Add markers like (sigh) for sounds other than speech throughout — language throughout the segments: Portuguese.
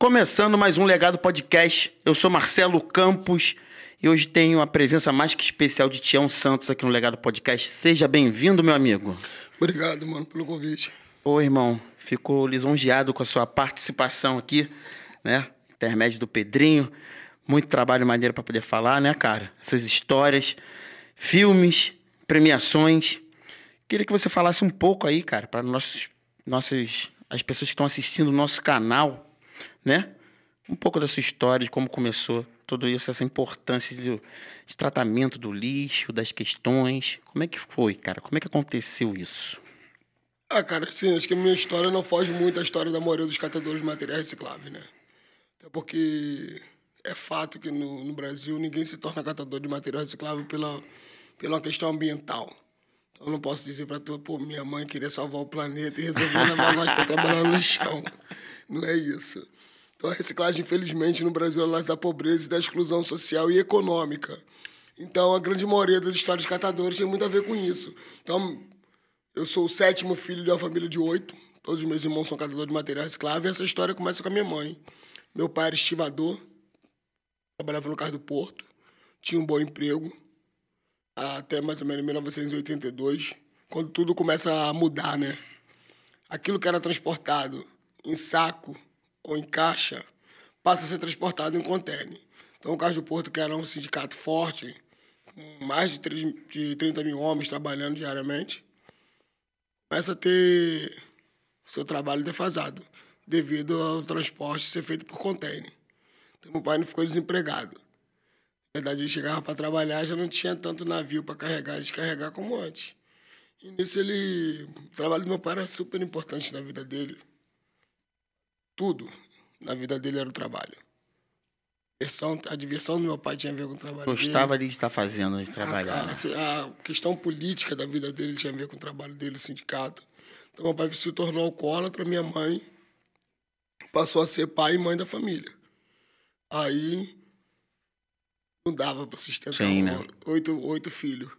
Começando mais um Legado Podcast. Eu sou Marcelo Campos e hoje tenho a presença mais que especial de Tião Santos aqui no Legado Podcast. Seja bem-vindo, meu amigo. Obrigado, mano, pelo convite. Ô, irmão, ficou lisonjeado com a sua participação aqui, né? Intermédio do Pedrinho. Muito trabalho maneiro para poder falar, né, cara? Suas histórias, filmes, premiações. Queria que você falasse um pouco aí, cara, para nossos, nossas, as pessoas que estão assistindo o nosso canal, né? Um pouco da sua história, de como começou tudo isso, essa importância de, de tratamento do lixo, das questões. Como é que foi, cara? Como é que aconteceu isso? Ah, cara, sim, acho que a minha história não foge muito da história da maioria dos catadores de materiais recicláveis, né? Até porque é fato que no, no Brasil ninguém se torna catador de material reciclável pela, pela questão ambiental. Então eu não posso dizer para tu, pô, minha mãe queria salvar o planeta e resolveu levar nós para trabalhar no chão. (laughs) Não é isso. Então a reciclagem, infelizmente, no Brasil, ela da pobreza e da exclusão social e econômica. Então a grande maioria das histórias de catadores tem muito a ver com isso. Então eu sou o sétimo filho de uma família de oito. Todos os meus irmãos são catadores de material reciclável e essa história começa com a minha mãe. Meu pai era estivador, trabalhava no carro do porto, tinha um bom emprego, até mais ou menos 1982, quando tudo começa a mudar, né? Aquilo que era transportado em saco ou em caixa passa a ser transportado em contêiner. Então, o Cais do Porto, que era um sindicato forte, com mais de 30 mil homens trabalhando diariamente, começa a ter seu trabalho defasado, devido ao transporte ser feito por contêiner. Então, meu pai não ficou desempregado. Na verdade, ele chegava para trabalhar, já não tinha tanto navio para carregar e descarregar como antes. E nisso ele. O trabalho do meu pai era super importante na vida dele. Tudo na vida dele era o trabalho. A diversão, do meu pai tinha a ver com o trabalho Gostava dele. de estar fazendo, de trabalhar. A, a, a, questão política da vida dele tinha a ver com o trabalho dele, o sindicato. Então, meu pai se tornou alcoólatra, minha mãe passou a ser pai e mãe da família. Aí não dava para sustentar Sim, né? oito, oito filhos.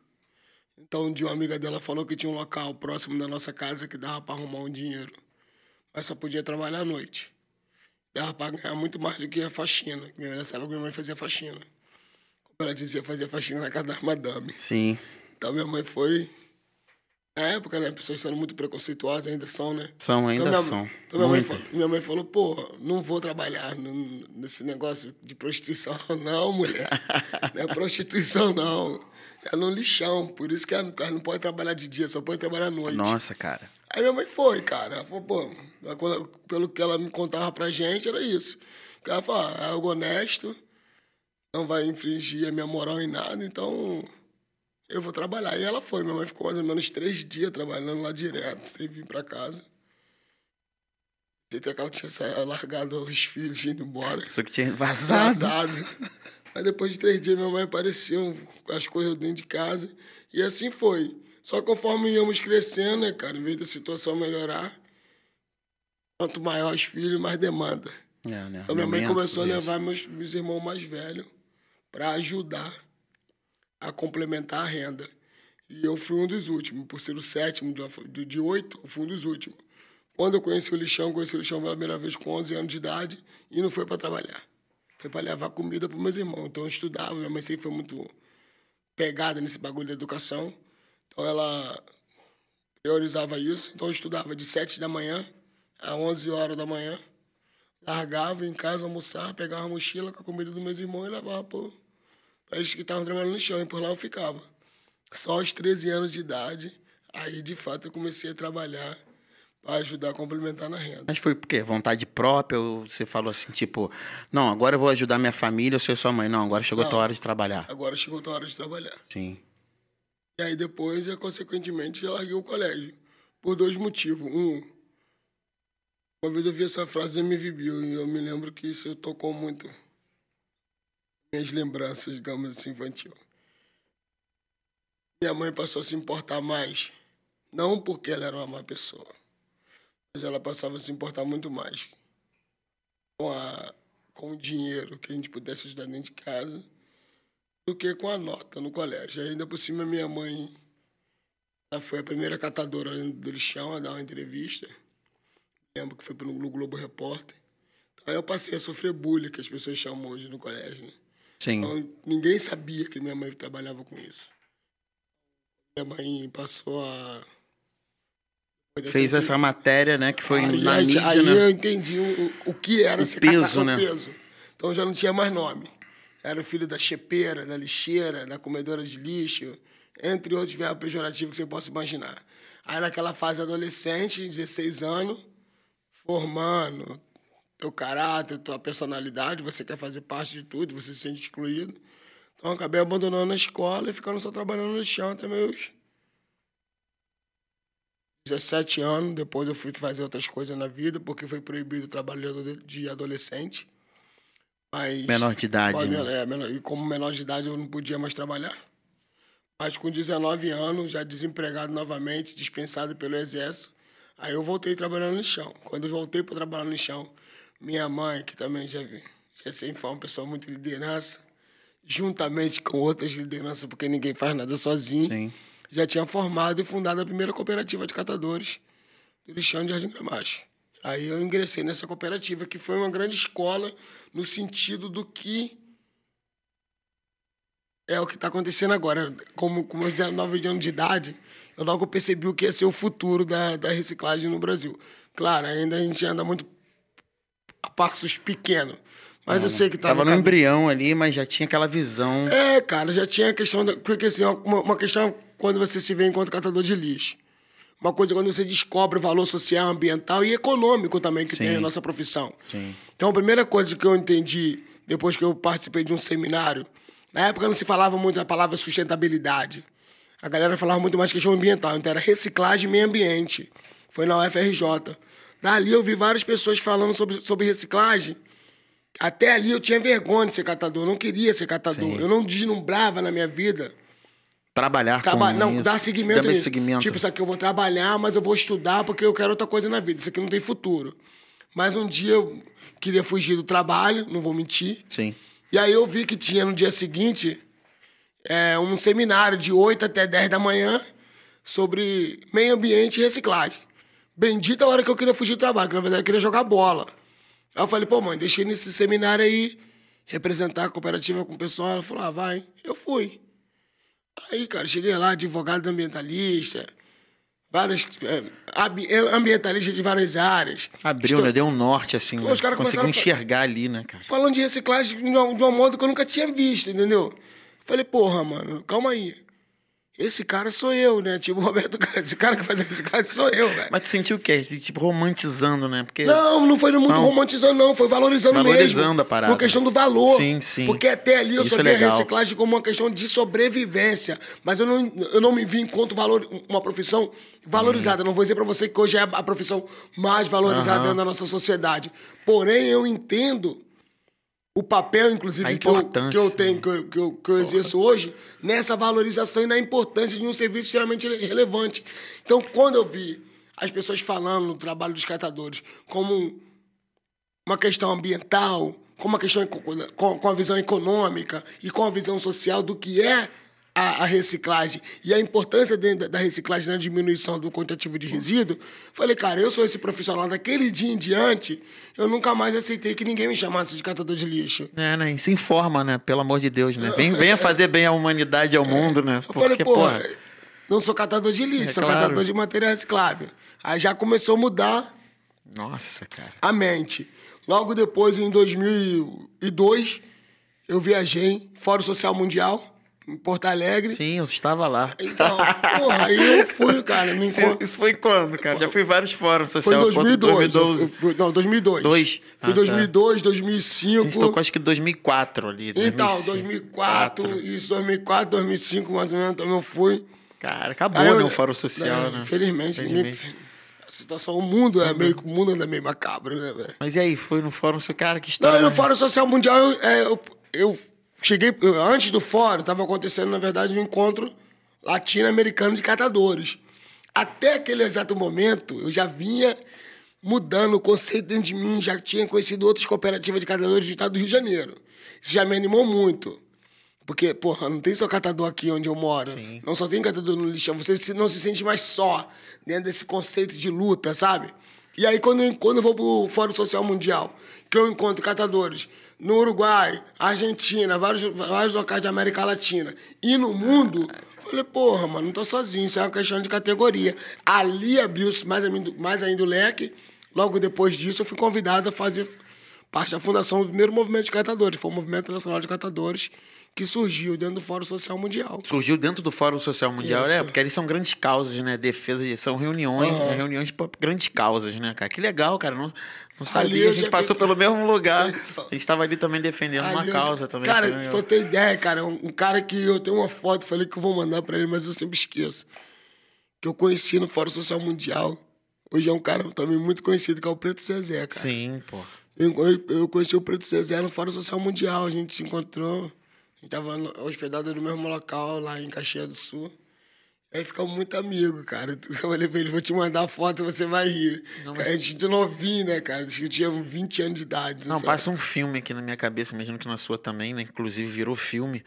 Então, um dia uma amiga dela falou que tinha um local próximo da nossa casa que dava para arrumar um dinheiro, mas só podia trabalhar à noite. Dava para ganhar muito mais do que a faxina. Minha mãe, nessa época, minha mãe fazia faxina. Como ela dizia, fazia faxina na casa da madame. Sim. Então, minha mãe foi. Na época, né? Pessoas sendo muito preconceituosas, ainda são, né? São, ainda então, minha, são. Então minha, mãe falou, minha mãe falou, pô, não vou trabalhar no- nesse negócio de prostituição, (laughs) não, mulher. não é prostituição, não. É no lixão. Por isso que ela ela não pode trabalhar de dia, só pode trabalhar à noite. Nossa, cara. Aí minha mãe foi, cara. Ela falou, pô, quando- pelo que ela me contava pra gente, era isso. Porque ela falou, ah, é algo honesto, não vai infringir a minha moral em nada, então eu vou trabalhar. E ela foi. Minha mãe ficou mais ou menos três dias trabalhando lá direto, sem vir pra casa. Até que ela tinha largado os filhos ido embora. Só que tinha vazado. Vazado. Mas depois de três dias, minha mãe apareceu com as coisas dentro de casa. E assim foi. Só conforme íamos crescendo, né, cara, em vez da situação melhorar, quanto maior os filhos, mais demanda. É, né? Então minha mãe começou a levar meus, meus irmãos mais velhos para ajudar a complementar a renda. E eu fui um dos últimos, por ser o sétimo de, uma fa- de, de oito, eu fui um dos últimos. Quando eu conheci o lixão, conheci o lixão pela primeira vez com 11 anos de idade e não foi para trabalhar. Foi para levar comida para meus irmãos. Então eu estudava, minha mãe sempre foi muito pegada nesse bagulho da educação. Então ela priorizava isso. Então eu estudava de 7 da manhã a 11 horas da manhã. Largava em casa, almoçava, pegava a mochila com a comida dos meus irmãos e levava para eles que estavam trabalhando no chão. E por lá eu ficava. Só aos 13 anos de idade, aí de fato eu comecei a trabalhar para ajudar a complementar na renda. Mas foi por quê? Vontade própria? Ou você falou assim, tipo, não, agora eu vou ajudar minha família, eu sou sua mãe. Não, agora chegou a tua hora de trabalhar. Agora chegou a hora de trabalhar. Sim. E aí depois, eu, consequentemente, eu larguei o colégio. Por dois motivos. Um, uma vez eu vi essa frase do MV Bill e eu me lembro que isso tocou muito minhas lembranças, digamos assim, infantil. Minha mãe passou a se importar mais, não porque ela era uma má pessoa, mas ela passava a se importar muito mais com, a, com o dinheiro que a gente pudesse ajudar dentro de casa do que com a nota no colégio. Ainda por cima, minha mãe ela foi a primeira catadora do lixão a dar uma entrevista. Lembro que foi no Globo Repórter. Aí eu passei a sofrer bullying, que as pessoas chamam hoje no colégio, né? Sim. Então, ninguém sabia que minha mãe trabalhava com isso. Minha mãe passou a. Fez essa matéria, né? Que foi aí, na aí, mídia, aí né? eu entendi o, o que era O ser peso, né? peso. Então já não tinha mais nome. Era o filho da chepeira, da lixeira, da comedora de lixo, entre outros verbos pejorativos que você possa imaginar. Aí naquela fase adolescente, 16 anos, formando teu caráter, tua personalidade, você quer fazer parte de tudo, você se sente excluído. Então acabei abandonando a escola e ficando só trabalhando no chão até meus 17 anos. Depois eu fui fazer outras coisas na vida, porque foi proibido o trabalho de adolescente. Mas, Menor de idade, Mas, né? é, menor- e como menor de idade eu não podia mais trabalhar. Mas com 19 anos, já desempregado novamente, dispensado pelo exército, aí eu voltei trabalhando no chão. Quando eu voltei para trabalhar no chão, minha mãe, que também já, já sempre foi uma pessoa muito liderança, juntamente com outras lideranças, porque ninguém faz nada sozinho, Sim. já tinha formado e fundado a primeira cooperativa de catadores do lixão de Jardim Gramacho. Aí eu ingressei nessa cooperativa, que foi uma grande escola no sentido do que é o que está acontecendo agora. Como com meus 19 anos de idade, eu logo percebi o que ia ser o futuro da, da reciclagem no Brasil. Claro, ainda a gente anda muito a passos pequenos, mas eu sei que tá Tava no caminho. embrião ali, mas já tinha aquela visão. É, cara, já tinha a questão. Da, porque assim, uma, uma questão quando você se vê enquanto catador de lixo. Uma coisa quando você descobre o valor social, ambiental e econômico também que Sim. tem a nossa profissão. Sim. Então, a primeira coisa que eu entendi depois que eu participei de um seminário, na época não se falava muito da palavra sustentabilidade. A galera falava muito mais questão ambiental, então era reciclagem e meio ambiente. Foi na UFRJ. Dali eu vi várias pessoas falando sobre, sobre reciclagem. Até ali eu tinha vergonha de ser catador, eu não queria ser catador. Sim. Eu não deslumbrava na minha vida Trabalhar Traba com não, isso. dar seguimento nisso. seguimento. Tipo, isso aqui eu vou trabalhar, mas eu vou estudar porque eu quero outra coisa na vida. Isso aqui não tem futuro. Mas um dia eu queria fugir do trabalho, não vou mentir. Sim. E aí eu vi que tinha no dia seguinte é, um seminário de 8 até 10 da manhã sobre meio ambiente e reciclagem. Bendita a hora que eu queria fugir do trabalho, que na verdade eu queria jogar bola. Aí eu falei, pô, mãe, ir nesse seminário aí, representar a cooperativa com o pessoal. Ela falou, ah, vai. Eu fui. Aí, cara, cheguei lá, advogado ambientalista, vários é, ambientalistas de várias áreas. Abriu, Estou- né? Deu um norte, assim. Pô, né? os Conseguiu a enxergar ali, né, cara? falando de reciclagem de um, de um modo que eu nunca tinha visto, entendeu? Falei, porra, mano, calma aí. Esse cara sou eu, né? Tipo, o Roberto, cara, esse cara que faz a reciclagem sou eu, velho. Mas tu sentiu o quê? Esse, Tipo, romantizando, né? Porque. Não, não foi muito Não. romantizando, não. Foi valorizando, mesmo. Valorizando a parada. Uma questão do valor. Sim, sim. Porque até ali eu Isso só é a reciclagem como uma questão de sobrevivência. Mas eu não, eu não me vi enquanto valor, uma profissão valorizada. Não vou dizer pra você que hoje é a profissão mais valorizada dentro da nossa sociedade. Porém, eu entendo o papel, inclusive, A que eu, que eu tenho, que eu, que eu, que eu exerço hoje, nessa valorização e na importância de um serviço extremamente rele- relevante. Então, quando eu vi as pessoas falando no trabalho dos catadores como um- uma questão ambiental, com uma questão com, com a visão econômica e com a visão social do que é a, a reciclagem e a importância da, da reciclagem na diminuição do quantitativo de resíduo, falei, cara, eu sou esse profissional daquele dia em diante, eu nunca mais aceitei que ninguém me chamasse de catador de lixo. É, né? E se informa, né? Pelo amor de Deus, né? Vem, venha fazer bem à humanidade e ao mundo, né? Eu falei, Porque, porra, porra. não sou catador de lixo, É sou claro. catador de material reciclável. Aí já começou a mudar Nossa, cara. a mente. Logo depois, em 2002, eu viajei, Fórum Social Mundial, em Porto Alegre. Sim, eu estava lá. Então, porra, aí eu fui, cara, me Isso, encontro. isso foi quando, cara? Já fui em vários fóruns Foi em sociais. 2002. 2012. eu fui- não, 2002. Dois? Fui Ah, tá. 2002, A gente 2005. tocou acho que 2004 ali. Então, 2005. 2004, isso, 2004, 2005, mais ou menos, também eu fui. Cara, acabou, eu- né? O fórum social, é, né? Infelizmente, Infelizmente. a situação, o mundo é meio, o mundo anda meio macabro, né, velho? Mas e aí, foi no fórum social, cara, que Não, história. e no né? Fórum Social Mundial, eu, é, eu, eu cheguei. antes do fórum, estava acontecendo, na verdade, um encontro latino-americano de catadores. Até aquele exato momento, eu já vinha mudando o conceito dentro de mim, já tinha conhecido outras cooperativas de catadores do estado do Rio de Janeiro. Isso já me animou muito. Porque, porra, não tem só catador aqui onde eu moro. Não só tem catador no lixão. Você não se sente mais só dentro desse conceito de luta, sabe? E aí, quando eu, quando eu vou pro Fórum Social Mundial, que eu encontro catadores no Uruguai, Argentina, vários, vários locais de América Latina e no mundo, falei, porra, mano, não tô sozinho, isso é uma questão de categoria. Ali abriu-se mais, mais ainda o leque. Logo depois disso, eu fui convidado a fazer parte da fundação do primeiro movimento de catadores. Foi o Movimento Nacional de Catadores que surgiu dentro do Fórum Social Mundial. Surgiu dentro do Fórum Social Mundial, Isso. é, porque eles são grandes causas, né? Defesa, são reuniões, né? reuniões para grandes causas, né, cara? Que legal, cara. Não, não sabia, a gente passou fiquei- pelo mesmo lugar. (laughs) A gente estava ali também defendendo uma Ali eu- causa também. Cara, pra eu ter ideia, cara, um, um cara que eu tenho uma foto, falei que eu vou mandar pra ele, mas eu sempre esqueço. Que eu conheci no Fórum Social Mundial. Hoje é um cara também muito conhecido, que é o Preto Zezé, cara. Sim, pô. Eu, eu- eu conheci o Preto Zezé no Fórum Social Mundial. A gente se encontrou. A gente tava no- hospedado no mesmo local, lá em Caxias do Sul. Aí ficamos muito amigos, cara. Eu falei pra ele, vou te mandar a foto, você vai rir. Não, A gente de novinho, né, cara? Acho que eu tinha 20 anos de idade. Não, sei. passa um filme aqui na minha cabeça, imagino que na sua também, né? Inclusive virou filme.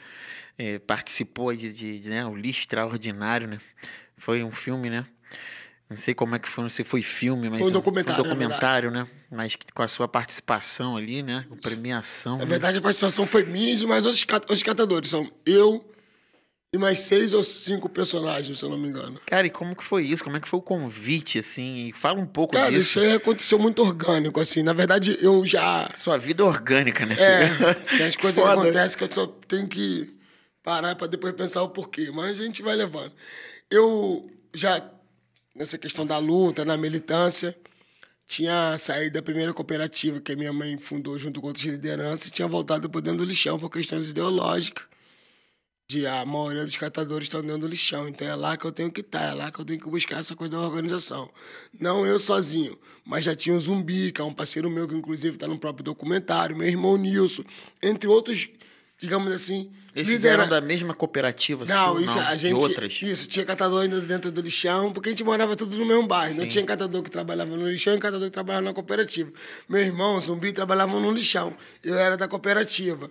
É, participou de, de, de, né? O Lixo Extraordinário, né? Foi um filme, né? Não sei como é que foi, não sei se foi filme, mas Foi um documentário, Foi um documentário, né? Mas que- com a sua participação ali, né? Com premiação. Na né? verdade, a participação foi minha e mais outros, cat- outros catadores. São eu e mais seis ou cinco personagens, se eu não me engano. Cara, e como que foi isso? Como é que foi o convite, assim? Fala um pouco Cara, disso. isso aí aconteceu muito orgânico, assim. Na verdade, eu já... Sua vida orgânica, né? É, filho? tem as (laughs) coisas que Foda. acontecem que eu só tenho que parar para depois pensar o porquê. Mas a gente vai levando. Eu já, nessa questão da luta, na militância, tinha saído da primeira cooperativa que a minha mãe fundou junto com outras lideranças e tinha voltado para dentro do lixão por questões ideológicas. De a maioria dos catadores estão dentro do lixão. Então é lá que eu tenho que estar, é lá que eu tenho que buscar essa coisa da organização. Não eu sozinho, mas já tinha o Zumbi, que é um parceiro meu, que inclusive está no próprio documentário, meu irmão Nilson, entre outros, digamos assim. Esses lidera- eram da mesma cooperativa não, sua? isso a de gente. outras? Isso, tinha catador ainda dentro do lixão, porque a gente morava tudo no mesmo bairro. Não Sim. tinha catador que trabalhava no lixão e catador que trabalhava na cooperativa. Meu irmão, zumbi, trabalhavam no lixão. Eu era da cooperativa.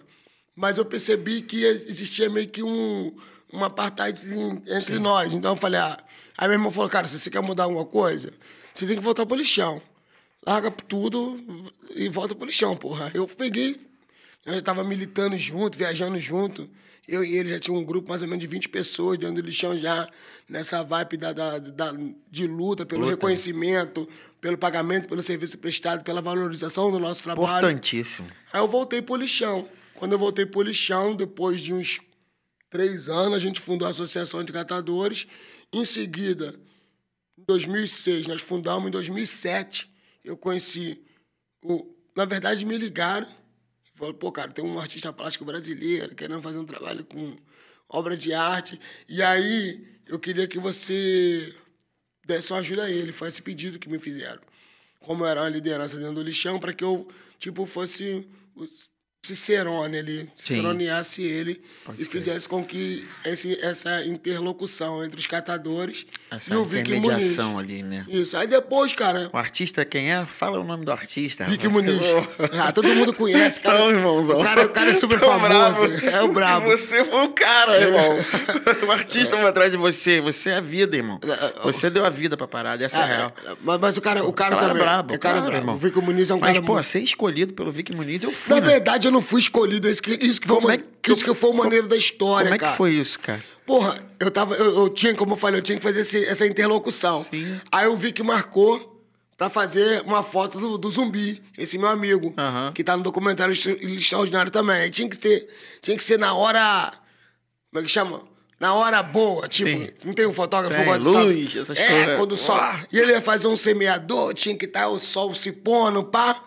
Mas eu percebi que existia meio que um, um apartheid entre nós. Então eu falei, ah. Aí meu irmão falou, cara, se você quer mudar alguma coisa, você tem que voltar pro lixão. Larga tudo e volta pro lixão, porra. Eu peguei, eu já tava militando junto, viajando junto. Eu e ele já tinha um grupo mais ou menos de 20 pessoas dentro do lixão já, nessa vibe da, da, da- de luta, pelo Luta. reconhecimento, pelo pagamento, pelo serviço prestado, pela valorização do nosso trabalho. Importantíssimo. Aí eu voltei pro lixão. Quando eu voltei pro lixão, depois de uns três anos, a gente fundou a Associação de Catadores. Em seguida, em 2006, nós fundamos. Em 2007, eu conheci... O, na verdade, me ligaram. Falaram, pô, cara, tem um artista plástico brasileiro querendo fazer um trabalho com obra de arte. E aí, eu queria que você desse uma ajuda a ele. Foi esse pedido que me fizeram. Como eu era uma liderança dentro do lixão, para que eu, tipo, fosse Cicerone ali, ciceroneasse ele Pode e crer. fizesse com que esse, essa interlocução entre os catadores Essa e o Vicky Muniz. ali, né? Isso. Aí depois, cara, O artista quem é? Fala o nome do artista. Vicky Muniz. (laughs) Ah, todo mundo conhece, cara. Então, irmãozão. O cara, o cara é super Tão famoso. bravo. É o brabo. Você foi o cara, irmão. (laughs) o artista vai atrás de você. Você é a vida, irmão. Você deu a vida pra parada, essa é a real. Mas, mas o cara, o cara Claro, também. brabo, é cara claro, brabo. irmão. O Vicky Muniz é um Mas, cara pô, muito- ser escolhido pelo Vic Muniz, eu fui, Na né? verdade, eu não fui escolhido. Isso que, isso que foi, Como é que- isso que foi o maneiro da história, Como é que cara. foi isso, cara? Porra, eu tava. Eu, eu tinha, como eu falei, eu tinha que fazer esse- essa interlocução. Sim. Aí eu vi que marcou pra fazer uma foto do, do zumbi, esse meu amigo, que tá no documentário extra- extraordinário também. Aí tinha que ter. Tinha que ser na hora. Como é que chama? Na hora boa, tipo, Sim. não tem um fotógrafo Tem, gosta luz, essas é, coisas. quando o sol. E ele ia fazer um semeador, tinha que estar o sol se pondo, pá.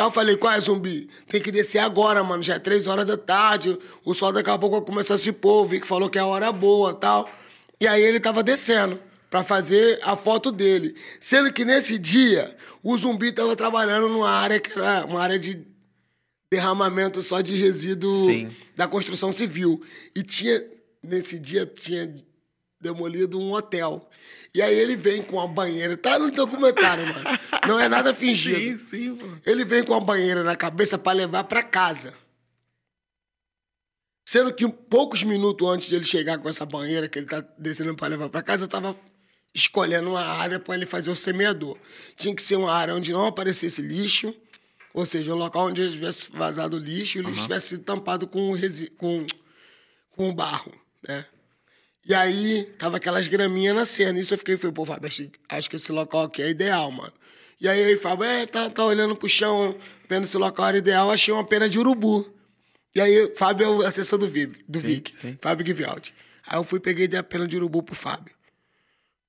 Aí eu falei, qual é, zumbi? Tem que descer agora, mano. Já é três horas da tarde. O sol daqui a pouco vai começar a se pôr. O Vic falou que é a hora boa tal. E aí ele tava descendo pra fazer a foto dele. Sendo que nesse dia, o zumbi tava trabalhando numa área que era uma área de derramamento só de resíduo Sim. da construção civil. E tinha, nesse dia, tinha demolido um hotel. E aí ele vem com uma banheira, tá no documentário, mano. Não é nada fingido. Sim, sim, pô. Ele vem com a banheira na cabeça pra levar pra casa. Sendo que poucos minutos antes de ele chegar com essa banheira que ele tá descendo pra levar pra casa, eu tava escolhendo uma área pra ele fazer o semeador. Tinha que ser uma área onde não aparecesse lixo, Ou seja, um local onde tivesse vazado lixo e o lixo tivesse sido tampado com, resi... com, com barro, né? E aí, tava aquelas graminhas nascendo. Isso eu fiquei, falei, pô, Fábio, acho, que esse local aqui é ideal, mano. E aí, aí Fábio, é, tá, tá olhando pro chão, vendo se o local era ideal, achei uma pena de urubu. E aí, Fábio é o assessor do, Vic, do Sim, Vic, sim. Fábio Givaldi. Aí eu fui, peguei e dei a pena de urubu pro Fábio.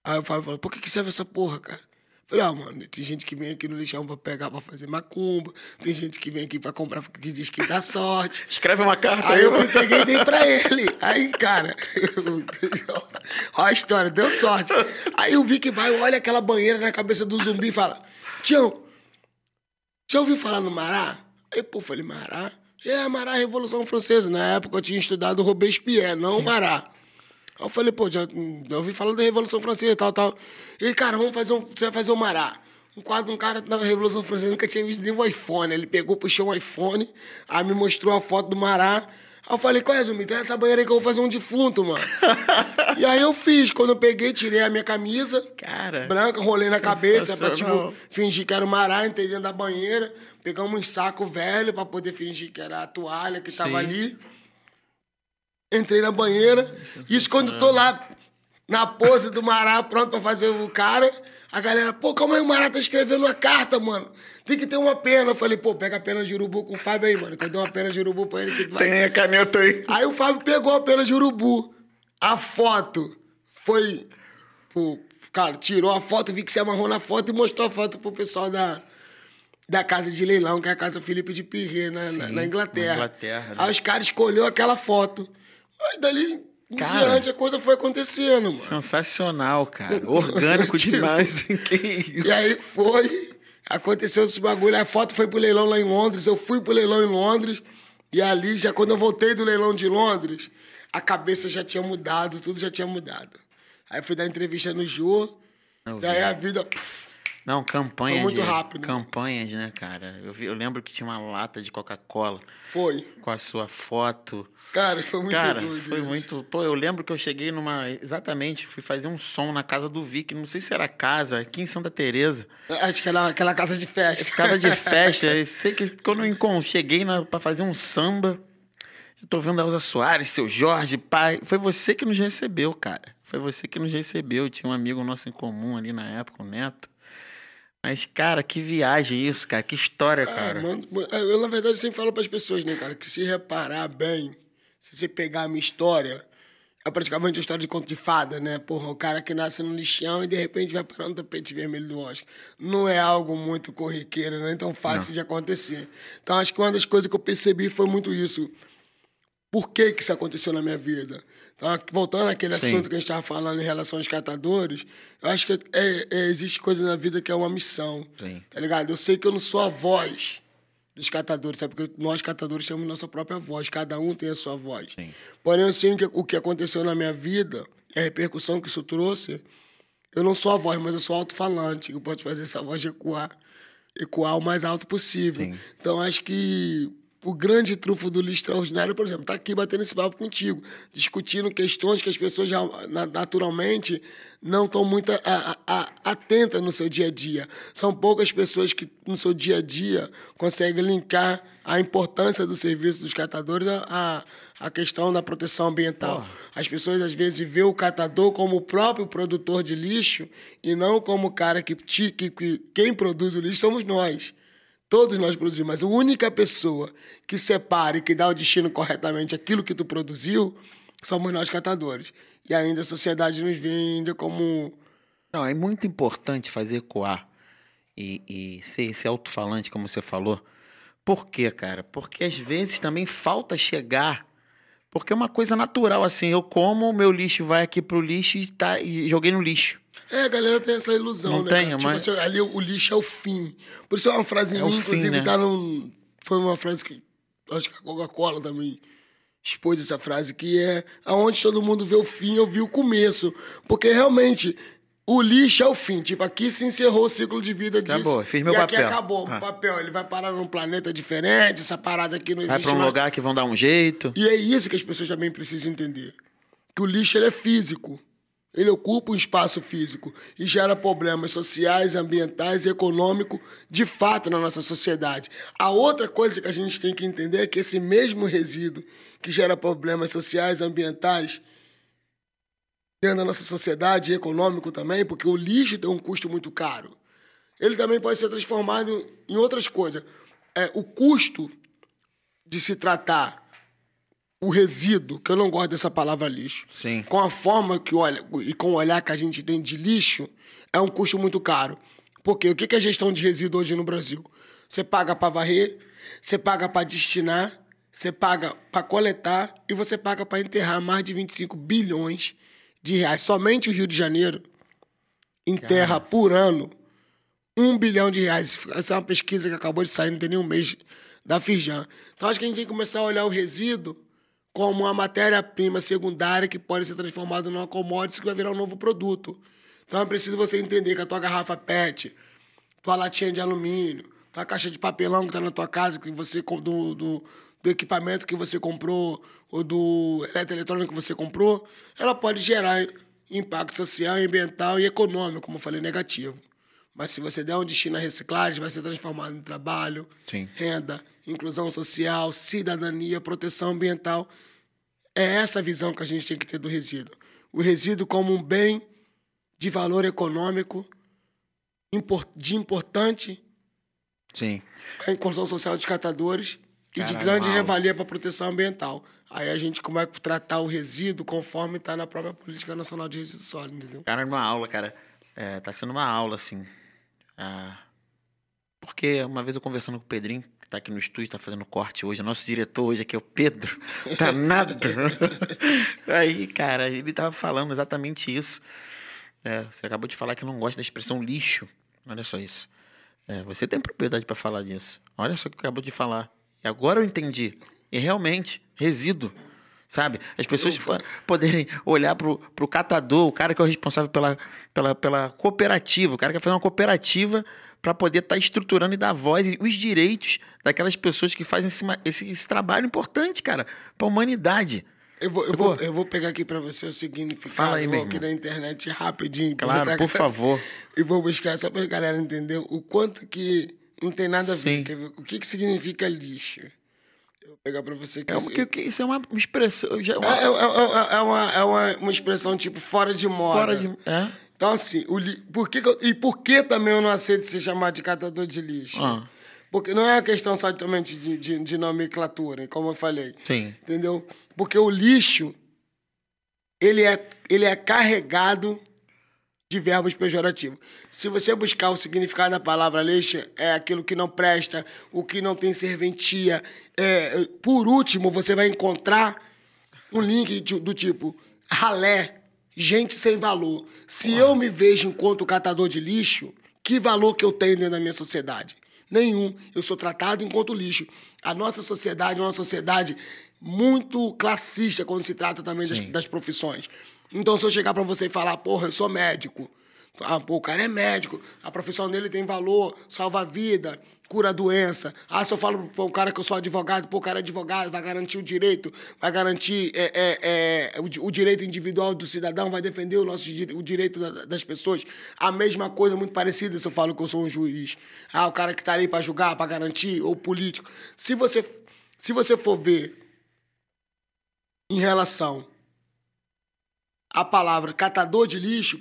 Aí o Fábio falou, por que, que serve essa porra, cara? Falei, ah, mano, tem gente que vem aqui no lixão pra pegar pra fazer macumba, tem gente que vem aqui pra comprar porque diz que dá sorte. (laughs) Escreve uma carta Aí aí. eu fui, peguei e dei pra ele. Aí, cara, (laughs) ó a história, deu sorte. Aí eu vi que vai, olha aquela banheira na cabeça do zumbi e fala: Tião, já ouviu falar no Mará? Aí, pô, falei, Mará? É, Mará, Revolução Francesa. Na época eu tinha estudado Robespierre, não o Mará. Aí eu falei, pô, já, ouvi falar da Revolução Francesa e tal, tal. Ele, cara, vamos fazer um. Você vai fazer o Mará. Um quadro, um cara da Revolução Francesa nunca tinha visto nem um iPhone. Ele pegou, puxou um iPhone, aí me mostrou a foto do Mará. Aí eu falei, qual é, Zumbi? Traz essa banheira aí que eu vou fazer um defunto, mano. (laughs) e aí eu fiz. Quando eu peguei, tirei a minha camisa Cara, branca, rolei na cabeça pra, tipo, fingir que era o Mará, entrei dentro da banheira. Pegamos um saco velho pra poder fingir que era a toalha que tava Sim. ali. Entrei na banheira. Isso quando eu tô lá na pose do Mará, pronto pra fazer o cara. A galera, pô, calma aí, o Mará tá escrevendo uma carta, mano. Tem que ter uma pena. Eu falei, pô, pega a pena de urubu com o Fábio aí, mano. Que eu dei uma pena de urubu pra ele que tu vai. tem a caneta aí. Aí o Fábio pegou a pena de urubu. A foto foi. Pô, cara, tirou a foto, vi que se amarrou na foto e mostrou a foto pro pessoal da, da casa de leilão, que é a casa Felipe de Pirret, na, na, Sim, na Inglaterra. na Inglaterra, né? Aí os caras escolheu aquela foto. Aí dali em Cara. diante a coisa foi acontecendo, mano. Sensacional, cara. Orgânico (laughs) Tipo, demais. que isso? E aí foi, aconteceu esse bagulho. A foto foi pro leilão lá em Londres, eu fui pro leilão em Londres. E ali, já quando eu voltei do leilão de Londres, a cabeça já tinha mudado, tudo já tinha mudado. Aí fui dar entrevista no Jô, Eu aí vi. a vida. puf, Não, campanhas. Foi muito de- rápido. Campanhas, né, cara? Eu, vi- eu lembro que tinha uma lata de Coca-Cola foi. com a sua foto. Cara, foi muito Cara, doido foi isso. muito. Pô, eu lembro que eu cheguei numa. Exatamente, fui fazer um som na casa do Vic. Não sei se era casa, aqui em Santa Teresa. Acho que era aquela casa de festa. Casa de (laughs) festa. eu sei que quando eu cheguei na, pra fazer um samba, tô vendo a Elza Soares, seu Jorge, pai. Foi você que nos recebeu, cara. Foi você que nos recebeu. Tinha um amigo nosso em comum ali na época, o Neto. Mas, cara, que viagem isso, cara. Que história, Ah, cara. mano, eu, na verdade, sempre falo para as pessoas, né, cara, que se reparar bem, se você pegar a minha história, é praticamente uma história de conto de fada, né? Porra, o cara que nasce no lixão e de repente vai parar no tapete vermelho do Oscar. Não é algo muito corriqueiro, não é tão fácil de acontecer. Então, acho que uma das coisas que eu percebi foi muito isso. Por que, que isso aconteceu na minha vida? Então, voltando àquele Sim. assunto que a gente estava falando em relação aos catadores, eu acho que é- é- existe coisa na vida que é uma missão. Sim. Tá ligado? Eu sei que eu não sou a voz dos catadores, sabe? Porque nós catadores temos nossa própria voz, cada um tem a sua voz. Sim. Porém, eu sei o que, o que aconteceu na minha vida a repercussão que isso trouxe. Eu não sou a voz, mas eu sou alto-falante, que pode fazer essa voz ecoar, ecoar o mais alto possível. Sim. Então, acho que o grande trunfo do Lixo Extraordinário, por exemplo, tá aqui batendo esse papo contigo, discutindo questões que as pessoas já na- naturalmente não estão muito atentas no seu dia a dia. São poucas pessoas que no seu dia a dia conseguem linkar a importância do serviço dos catadores à, à questão da proteção ambiental. As pessoas às vezes vê o catador como o próprio produtor de lixo e não como o cara que, que, que quem produz o lixo somos nós. Todos nós produzimos, mas a única pessoa que separa e que dá o destino corretamente aquilo que tu produziu somos nós catadores. E ainda a sociedade nos ainda como. Não, é muito importante fazer ecoar e, e ser esse alto-falante, como você falou. Por quê, cara? Porque às vezes também falta chegar. Porque é uma coisa natural, assim. Eu como, o meu lixo vai aqui pro lixo e, tá, e joguei no lixo. É, a galera tem essa ilusão, Não né? tem, cara? Tipo mas- assim, ali o lixo é o fim. Por isso é uma frase É minha, fim, inclusive, né? tá num. Foi uma frase que. Acho que a Coca-Cola também expôs essa frase, que é aonde todo mundo vê o fim, eu vi o começo. Porque realmente. O lixo é o fim. Tipo, aqui se encerrou o ciclo de vida disso. Acabou, fiz meu e aqui papel. acabou Ah. o papel. Ele vai parar num planeta diferente, essa parada aqui não existe Vai pra um mais. lugar que vão dar um jeito. E é isso que as pessoas também precisam entender. Que o lixo ele é físico. Ele ocupa um espaço físico e gera problemas sociais, ambientais e econômicos de fato na nossa sociedade. A outra coisa que a gente tem que entender é que esse mesmo resíduo que gera problemas sociais, ambientais dentro da nossa sociedade e econômico também, porque o lixo tem um custo muito caro. Ele também pode ser transformado em outras coisas. É, o custo de se tratar o resíduo, que eu não gosto dessa palavra lixo, Sim. com a forma que olha e com o olhar que a gente tem de lixo, é um custo muito caro. Porque o que é gestão de resíduo hoje no Brasil? Você paga para varrer, você paga para destinar, você paga para coletar e você paga para enterrar mais de 25 bilhões de reais. Somente o Rio de Janeiro enterra por ano um bilhão de reais. Essa é uma pesquisa que acabou de sair, não tem nem um mês da Firjan. Então acho que a gente tem que começar a olhar o resíduo como uma matéria-prima secundária que pode ser transformada numa commodity que vai virar um novo produto. Então é preciso você entender que a tua garrafa PET, tua latinha de alumínio, tua caixa de papelão que está na tua casa, que você do, do, do equipamento que você comprou ou do eletroeletrônico que você comprou, ela pode gerar impacto social, ambiental e econômico, como eu falei, negativo. Mas se você der um destino à reciclagem, vai ser transformado em trabalho, Sim. renda, inclusão social, cidadania, proteção ambiental. É essa a visão que a gente tem que ter do resíduo. O resíduo como um bem de valor econômico de importante Sim. a inclusão social dos catadores e de Caralho, grande uau. revalia para a proteção ambiental. Aí a gente como é que tratar o resíduo conforme está na própria Política Nacional de Resíduos Sólidos, entendeu? Cara, numa aula, cara. É, tá sendo uma aula, assim. Ah, porque uma vez eu conversando com o Pedrinho, que tá aqui no estúdio, tá fazendo corte hoje, nosso diretor hoje aqui é o Pedro, (laughs) danado. (laughs) Aí, cara, ele tava falando exatamente isso. É, você acabou de falar que não gosta da expressão lixo. Olha só isso. É, você tem propriedade para falar disso. Olha só o que acabou de falar. E agora eu entendi. E realmente, resíduo. Sabe? As pessoas po- (laughs) poderem olhar pro, pro catador, o cara que é o responsável pela, pela, pela cooperativa, o cara que vai fazer uma cooperativa para poder estar estruturando e dar voz e os direitos daquelas pessoas que fazem esse, esse, esse trabalho importante, cara, para a humanidade. Eu vou, eu, vou, eu vou pegar aqui para você o significado. Fala aí, eu meu vou aqui na internet rapidinho. Claro, botar por (laughs) favor. E vou buscar só para a galera entender o quanto que não tem nada a. Sim. Ver? O que, que significa lixo? Pegar para você aqui. É, uma- que, que isso é uma expressão. Já, é uma- É, é, é, é uma, é uma, uma expressão tipo fora de moda. fora de. É? Então, assim, o li... por que que eu- e por que também eu não aceito ser chamado de catador de lixo? Ah. Porque não é uma questão só de, de, de nomenclatura, como eu falei. Sim. Entendeu? Porque o lixo, ele é, ele é carregado de verbos pejorativos. Se você buscar o significado da palavra lixo, é aquilo que não presta, o que não tem serventia. É, por último, você vai encontrar um link do tipo ralé, gente sem valor. Se eu me vejo enquanto catador de lixo, que valor que eu tenho dentro da minha sociedade? Nenhum. Eu sou tratado enquanto lixo. A nossa sociedade é uma sociedade muito classista quando se trata também das, das profissões. Então, se eu chegar pra você e falar, porra, eu sou médico. Ah, pô, o cara é médico, a profissão dele tem valor, salva a vida, cura a doença. Ah, se eu falo pro cara que eu sou advogado, pô, o cara é advogado, vai garantir o direito, vai garantir é, é, é, o, o direito individual do cidadão, vai defender o, nosso, o direito da- das pessoas. A mesma coisa, muito parecida, se eu falo que eu sou um juiz. Ah, o cara que tá ali pra julgar, pra garantir, ou político. Se você, se você for ver em relação a palavra catador de lixo,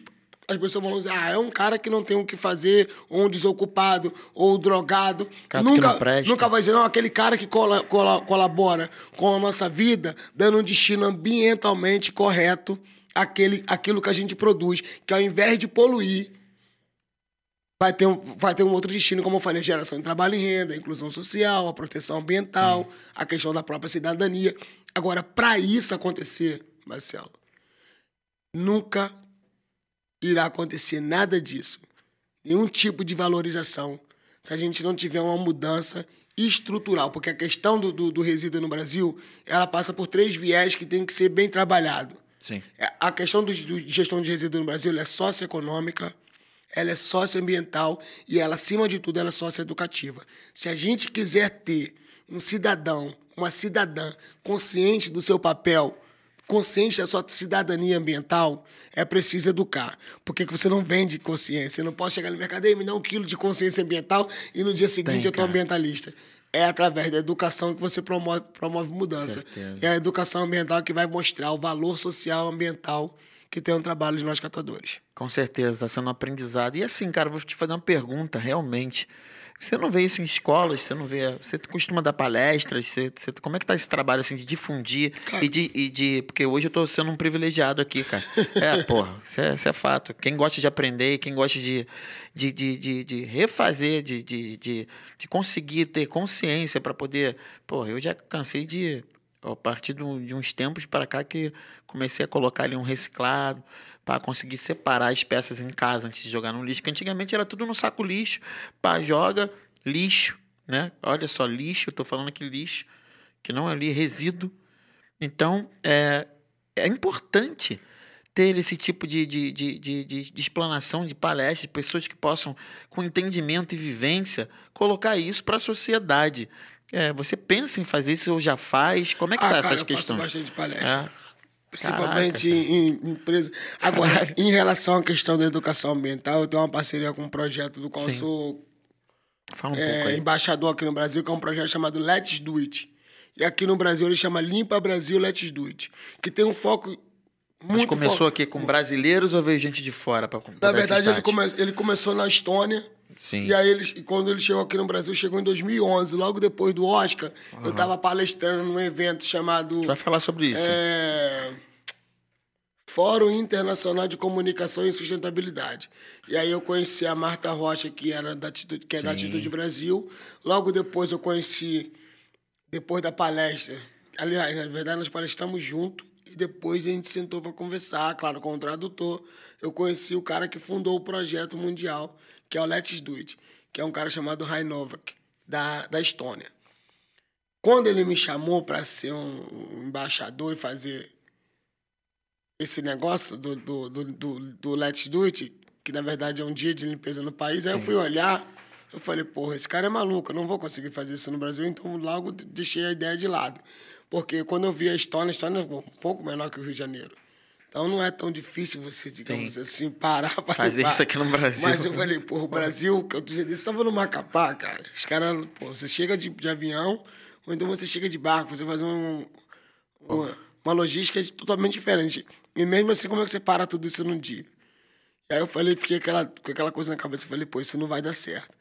as pessoas vão dizer, ah, é um cara que não tem o que fazer, ou um desocupado, ou drogado. Cara nunca, nunca vai dizer, não, aquele cara que cola- cola- colabora com a nossa vida, dando um destino ambientalmente correto àquele, àquilo que a gente produz, que ao invés de poluir, vai ter, um, vai ter um outro destino, como eu falei, geração de trabalho e renda, a inclusão social, a proteção ambiental, a questão da própria cidadania. Agora, para isso acontecer, Marcelo, nunca irá acontecer nada disso. Nenhum tipo de valorização se a gente não tiver uma mudança estrutural. Porque a questão do, do, do resíduo no Brasil, ela passa por três viés que tem que ser bem trabalhado. Sim. É, A questão do, do- gestão de resíduo no Brasil é socioeconômica, ela é socioambiental e ela, acima de tudo, ela é socioeducativa. Se a gente quiser ter um cidadão, uma cidadã consciente do seu papel consciente da sua cidadania ambiental, é preciso educar. Porque você não vende consciência. Você não pode chegar no mercado e me dar um quilo de consciência ambiental e no dia seguinte Tem, eu estou ambientalista. É através da educação que você promove, promove mudança. Certeza. É a educação ambiental que vai mostrar o valor social ambiental que tem um trabalho de nós catadores. Com certeza, está sendo um aprendizado. E assim, cara, vou te fazer uma pergunta, realmente. Você não vê isso em escolas, você não vê. Você costuma dar palestras, você, você como é que tá esse trabalho assim de difundir e de, e de. Porque hoje eu tô sendo um privilegiado aqui, cara. (laughs) É, porra, isso é, isso é fato. Quem gosta de aprender, quem gosta de, de, de, de, de refazer, de, de, de, de conseguir ter consciência para poder. Porra, eu já cansei de. A partir de uns tempos para cá que comecei a colocar ali um reciclado para conseguir separar as peças em casa antes de jogar no lixo, que antigamente era tudo no saco lixo, pá, joga lixo, né? Olha só, lixo, eu tô falando aqui lixo, que não é ali resíduo. Então, é, é importante ter esse tipo de, de, de, de, de, explanação, de palestras, de pessoas que possam, com entendimento e vivência, colocar isso para a sociedade. É, você pensa em fazer isso ou já faz? Como é que ah, tá cara, essas questões? Eu faço bastante palestra. É. Principalmente em, em empresas. Agora, Caralho. em relação à questão da educação ambiental, eu tenho uma parceria com um projeto do qual Sim. sou um é, embaixador aqui no Brasil, que é um projeto chamado Let's Do It. E aqui no Brasil ele chama Limpa Brasil Let's Do It. Que tem um foco muito Mas começou foco... aqui com brasileiros ou veio gente de fora? Pra Na verdade, ele, come... ele começou na Estônia. Sim. E aí, ele, quando ele chegou aqui no Brasil, chegou em 2011, logo depois do Oscar. Uhum. Eu estava palestrando num evento chamado. A gente vai falar sobre isso. É... Fórum Internacional de Comunicação e Sustentabilidade. E aí eu conheci a Marta Rocha, que, era da Atitude, que é Sim. da Atitude Brasil. Logo depois eu conheci, depois da palestra. Aliás, na verdade, nós palestramos junto e depois a gente sentou para conversar, claro, com o tradutor. Eu conheci o cara que fundou o projeto mundial, que é o Let's Do It, que é um cara chamado Rai Novak, da, da Estônia. Quando ele me chamou para ser um embaixador e fazer esse negócio do, do, do, do, do Let's Do It, que na verdade é um dia de limpeza no país, aí eu fui olhar, eu falei, porra, esse cara é maluco, eu não vou conseguir fazer isso no Brasil, então logo deixei a ideia de lado. Porque quando eu vi a Estônia, a Estônia é um pouco menor que o Rio de Janeiro. Então não é tão difícil você, digamos Sim. assim, parar para fazer isso aqui no Brasil. Mas eu falei, pô, o Brasil, que outro dia desse estava no Macapá, cara. Os caras, pô, você chega de, de, avião, ou então você chega de barco, você faz um, uma, uma logística totalmente diferente. E mesmo assim, como é que você para tudo isso num dia? E aí eu falei, fiquei aquela, com aquela coisa na cabeça, falei, pô, isso não vai dar certo.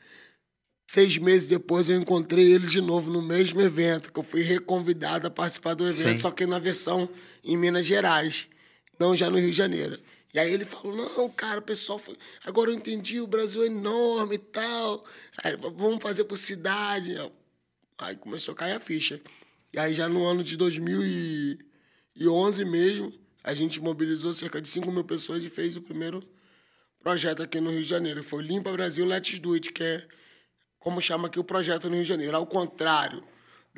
Seis meses depois eu encontrei ele de novo no mesmo evento, que eu fui reconvidado a participar do evento, Sim. só que na versão em Minas Gerais não já no Rio de Janeiro. E aí ele falou, não, cara, o pessoal foi... Agora eu entendi, o Brasil é enorme e tal. Aí, vamos fazer por cidade. Aí começou a cair a ficha. E aí já no ano de 2011 mesmo, a gente mobilizou cerca de 5 mil pessoas e fez o primeiro projeto aqui no Rio de Janeiro. Foi Limpa Brasil Let's Do It, que é como chama aqui o projeto no Rio de Janeiro. Ao contrário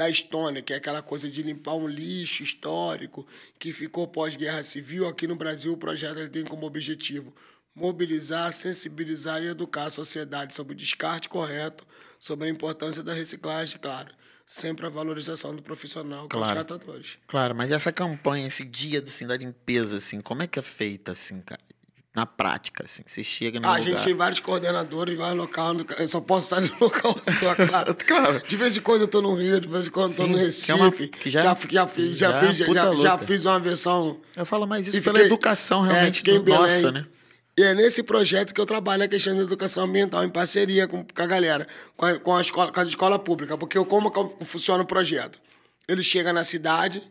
da Estônia, que é aquela coisa de limpar um lixo histórico que ficou pós-guerra civil. Aqui no Brasil, o projeto ele tem como objetivo mobilizar, sensibilizar e educar a sociedade sobre o descarte correto, sobre a importância da reciclagem, claro. Sempre a valorização do profissional com claro. os catadores. Claro, mas essa campanha, esse dia assim, da limpeza, assim, como é que é feita, assim, cara? Na prática, assim. Você chega no ah, lugar... A gente tem vários coordenadores, vários local. Eu só posso estar no (laughs) local só, claro. (laughs) claro. De vez em quando eu tô no Rio, de vez em quando eu tô no Recife. Que, é uma, que já, já, já, fiz, já, já, fiz, já, já, fiz uma versão... Eu falo mais isso pela educação, é, realmente, é, do nossa, né? E é nesse projeto que eu trabalho a questão da educação ambiental, em parceria com, com a galera, com a, com a escola, com a escola pública. Porque eu, como funciona o projeto? Ele chega na cidade,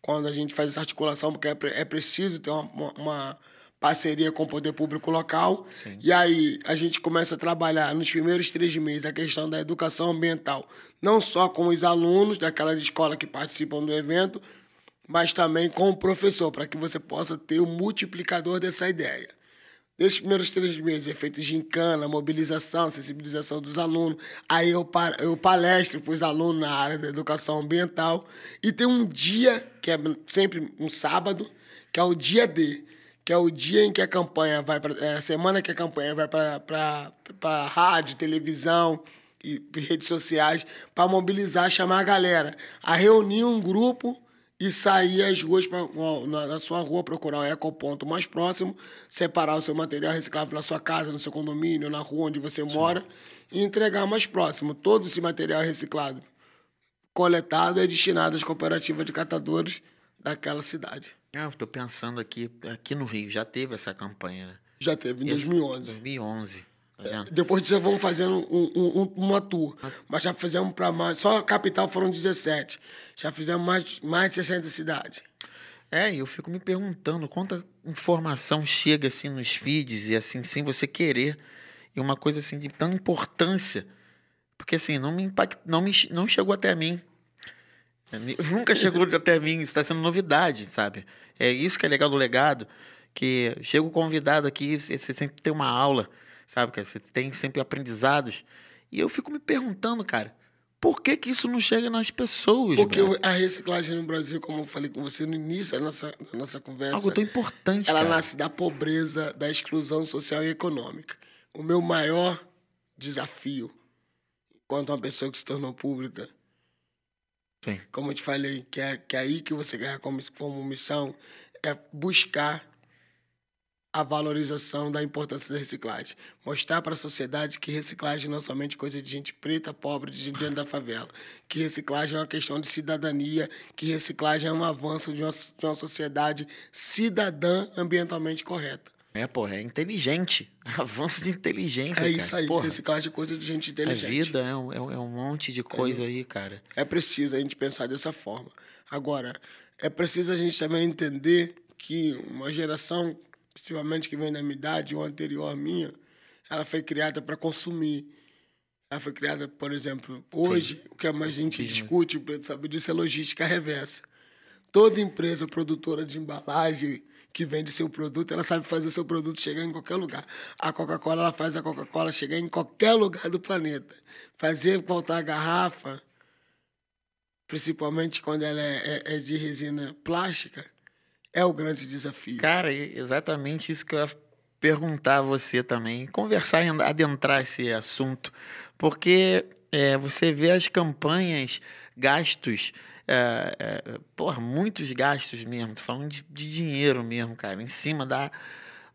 quando a gente faz essa articulação, porque é, é preciso ter uma, uma parceria com o poder público local. Sim. E aí a gente começa a trabalhar nos primeiros três meses a questão da educação ambiental, não só com os alunos daquelas escolas que participam do evento, mas também com o professor, para que você possa ter o multiplicador dessa ideia. Nesses primeiros três meses é feito gincana, mobilização, sensibilização dos alunos. Aí eu, eu palestro para os alunos na área da educação ambiental. E tem um dia, que é sempre um sábado, que é o dia D, que é o dia em que a campanha vai para é a semana que a campanha vai para rádio, televisão e redes sociais para mobilizar, chamar a galera a reunir um grupo e sair às ruas, pra, na, na sua rua, procurar o ecoponto mais próximo, separar o seu material reciclável na sua casa, no seu condomínio, na rua onde você Sim. mora, e entregar mais próximo. Todo esse material reciclado coletado é destinado às cooperativas de catadores daquela cidade. Ah, eu estou pensando aqui, aqui no Rio, já teve essa campanha, né? Já teve, em Esse, 2011. 2011. Tá é, depois disso, vamos fazendo um, um, uma tour. Mas já fizemos para mais. Só a capital foram 17. Já fizemos mais, mais de 60 cidades. É, eu fico me perguntando quanta informação chega assim nos feeds e assim, sem você querer. E uma coisa assim de tanta importância. Porque assim, não me impact, não, me, não chegou até mim. (laughs) Nunca chegou até mim, está sendo novidade, sabe? É isso que é legal do legado, que chega o convidado aqui, você sempre tem uma aula sabe? Que você tem sempre aprendizados. E eu fico me perguntando, cara, por que, que isso não chega nas pessoas? Porque a reciclagem no Brasil, como eu falei com você no início da nossa, da nossa conversa. Algo tão importante. Ela cara. nasce da pobreza, da exclusão social e econômica. O meu maior desafio, enquanto uma pessoa que se tornou pública, Sim. como eu te falei, que é, que é aí que você ganha como, como missão, é buscar a valorização da importância da reciclagem. Mostrar para a sociedade que reciclagem não é somente coisa de gente preta, pobre, de dentro da favela. Que reciclagem é uma questão de cidadania, que reciclagem é um avanço de uma, de uma sociedade cidadã ambientalmente correta. É, porra, é inteligente. (laughs) Avanço de inteligência. É isso aí, porra. reciclagem é coisa de gente inteligente. A vida é um, é um monte de coisa aí, cara. É preciso a gente pensar dessa forma. Agora, é preciso a gente também entender que uma geração principalmente que vem da minha idade ou anterior à minha, ela foi criada para consumir. Ela foi criada, por exemplo, hoje, Sim. o que mais a gente Sim. discute, o Pedro sabe disso, é logística reversa. Toda empresa produtora de embalagem que vende seu produto, ela sabe fazer seu produto chegar em qualquer lugar. A Coca-Cola, ela faz a Coca-Cola chegar em qualquer lugar do planeta. Fazer voltar a garrafa, principalmente quando ela é, é, é de resina plástica, é o grande desafio. Cara, exatamente isso que eu ia perguntar a você também, conversar e adentrar esse assunto, porque é, você vê as campanhas, gastos, é, é, porra, muitos gastos mesmo, tô falando de, de, dinheiro mesmo, cara, em cima da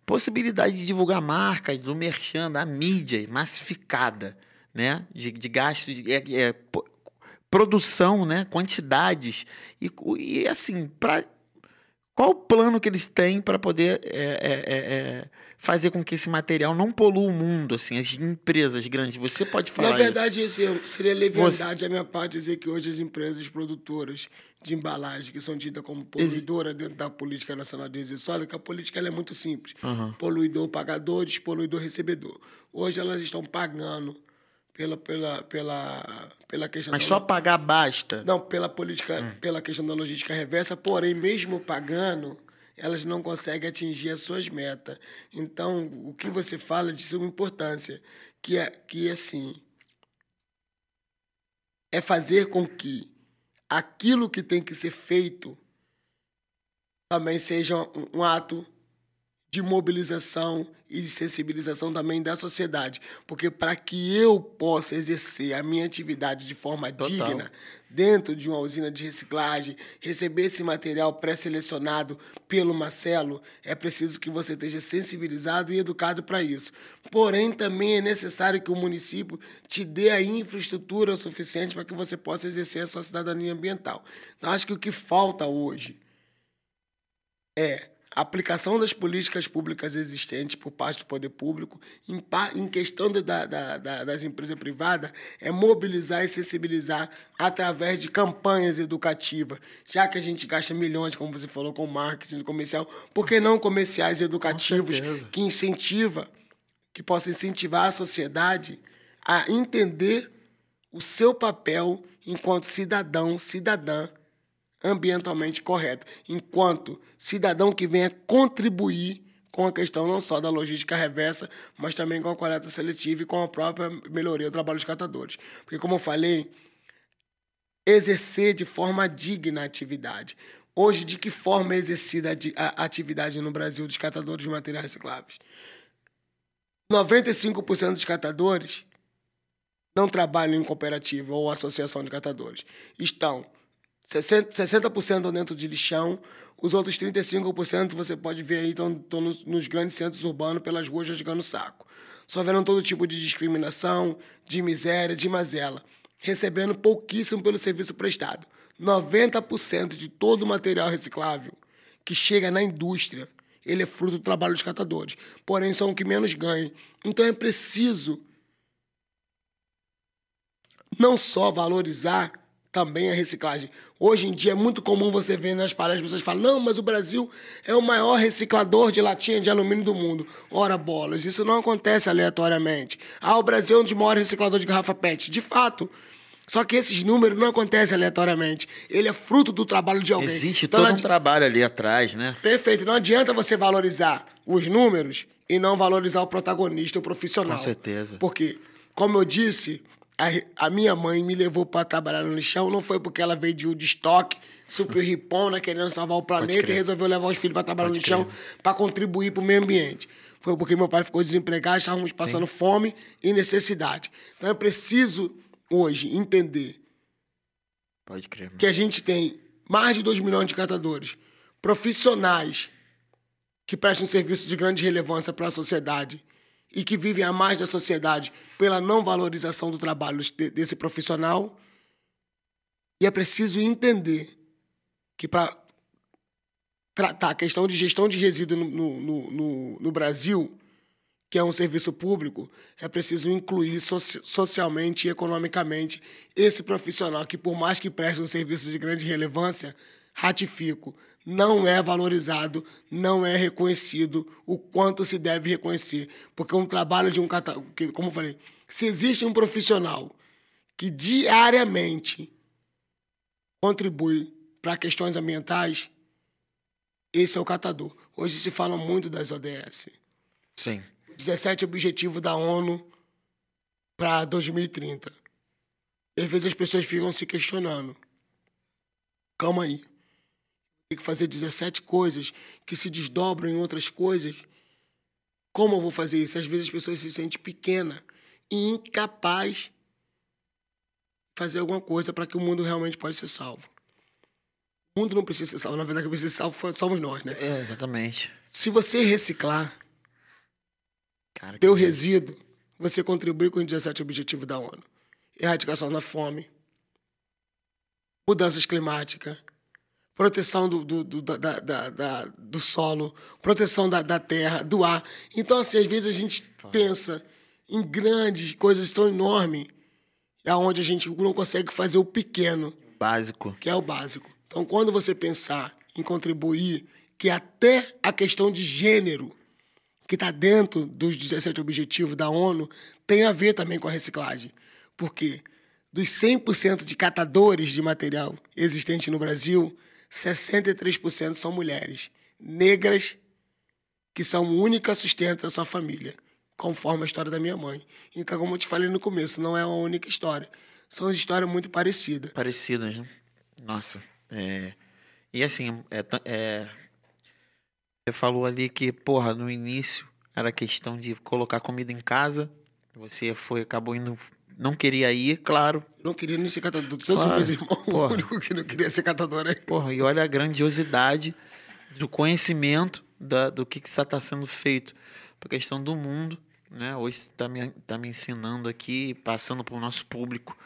possibilidade de divulgar marcas, do merchan, da mídia massificada, né, de, de gastos, de, é, é produção, né, quantidades, e, e assim, para qual o plano que eles têm para poder é, é, fazer com que esse material não polua o mundo, assim, as empresas grandes? Você pode falar Na verdade, isso? Assim, seria leviandade Você... a minha parte dizer que hoje as empresas produtoras de embalagem, que são tidas como poluidoras dentro da política nacional de resíduos sólidos, que a política é muito simples. Uhum. Poluidor pagador, despoluidor recebedor. Hoje elas estão pagando pela, pela, pela, pela questão. Mas só pagar basta? Não, pela política, hum. pela questão da logística reversa, porém, mesmo pagando, elas não conseguem atingir as suas metas. Então, o que você fala de suma importância, que é que assim é fazer com que aquilo que tem que ser feito também seja um, um ato de mobilização e de sensibilização também da sociedade. Porque para que eu possa exercer a minha atividade de forma Total. digna, dentro de uma usina de reciclagem, receber esse material pré-selecionado pelo Marcelo, é preciso que você esteja sensibilizado e educado para isso. Porém, também é necessário que o município te dê a infraestrutura suficiente para que você possa exercer a sua cidadania ambiental. Então, acho que o que falta hoje é a aplicação das políticas públicas existentes por parte do poder público em, em questão de, da, da, das empresas privadas é mobilizar e sensibilizar através de campanhas educativas, já que a gente gasta milhões, como você falou, com marketing comercial, por que não comerciais educativos que incentiva, que possa incentivar a sociedade a entender o seu papel enquanto cidadão, cidadã ambientalmente correto, enquanto cidadão que venha contribuir com a questão não só da logística reversa, mas também com a coleta seletiva e com a própria melhoria do trabalho dos catadores. Porque, como eu falei, exercer de forma digna a atividade. Hoje, de que forma é exercida a atividade no Brasil dos catadores de materiais recicláveis? 95% dos catadores não trabalham em cooperativa ou associação de catadores. Estão 60%, 60 estão dentro de lixão, os outros 35% você pode ver aí estão, estão nos, nos, grandes centros urbanos pelas ruas jogando saco. Sofrendo todo tipo de discriminação, de miséria, de mazela, recebendo pouquíssimo pelo serviço prestado. 90% de todo o material reciclável que chega na indústria, ele é fruto do trabalho dos catadores. Porém, são os que menos ganham. Então é preciso não só valorizar também a reciclagem. Hoje em dia é muito comum você ver nas palestras pessoas falam: não, mas o Brasil é o maior reciclador de latinha de alumínio do mundo. Ora, bolas, isso não acontece aleatoriamente. Ah, o Brasil é um dos maiores recicladores de garrafa PET. De fato. Só que esses números não acontecem aleatoriamente. Ele é fruto do trabalho de alguém. Existe então, todo um trabalho ali atrás, né? Perfeito. Não adianta você valorizar os números e não valorizar o protagonista, o profissional. Com certeza. Porque, como eu disse, a, a minha mãe me levou para trabalhar no lixão, não foi porque ela veio de Woodstock, super ripona, querendo salvar o planeta e resolveu levar os filhos para trabalhar Pode no lixão para contribuir para o meio ambiente. Foi porque meu pai ficou desempregado, estávamos passando Sim. fome e necessidade. Então é preciso hoje entender Pode crer, que a gente tem mais de 2 milhões de catadores profissionais que prestam serviço de grande relevância para a sociedade e que vivem à margem da sociedade pela não valorização do trabalho desse profissional. E é preciso entender que para tratar a questão de gestão de resíduo no, no, no, no, Brasil, que é um serviço público, é preciso incluir socialmente e economicamente esse profissional que, por mais que preste um serviço de grande relevância, ratifico, não é valorizado, não é reconhecido o quanto se deve reconhecer. Porque um trabalho de um catador, como eu falei, se existe um profissional que diariamente contribui para questões ambientais, esse é o catador. Hoje se fala muito das ODS. Sim. 17 Objetivos da ONU para 2030. E às vezes as pessoas ficam se questionando. Calma aí tem que fazer 17 coisas que se desdobram em outras coisas. Como eu vou fazer isso? Às vezes as pessoas se sentem pequena e incapaz de fazer alguma coisa para que o mundo realmente possa ser salvo. O mundo não precisa ser salvo, na verdade, quem precisa ser salvo somos nós, né? É, exatamente. Se você reciclar Cara, teu resíduo, você contribui com os 17 Objetivos da ONU. Erradicação da fome, mudanças climáticas, proteção do, do, do, da, da, da, do solo, proteção da, da terra, do ar. Então, assim, às vezes a gente pensa em grandes coisas tão enormes, aonde a gente não consegue fazer o pequeno. Básico. Que é o básico. Então, quando você pensar em contribuir, que até a questão de gênero, que está dentro dos 17 Objetivos da ONU, tem a ver também com a reciclagem. Por quê? Dos 100% de catadores de material existentes no Brasil, 63% são mulheres negras que são única sustento da sua família, conforme a história da minha mãe. Então, como eu te falei no começo, não é uma única história. São histórias muito parecidas. Parecidas, né? Nossa. É... E assim, é, é... você falou ali que, porra, no início era questão de colocar comida em casa. Você foi, acabou indo não queria ir, claro. Não queria nem ser catador. Todos claro. os meus irmãos, Porra. (laughs) o único que não queria ser catador aí. Porra, e olha a grandiosidade do conhecimento da, do que está tá sendo feito para a questão do mundo. Né? Hoje está me, tá me ensinando aqui, passando para o nosso público,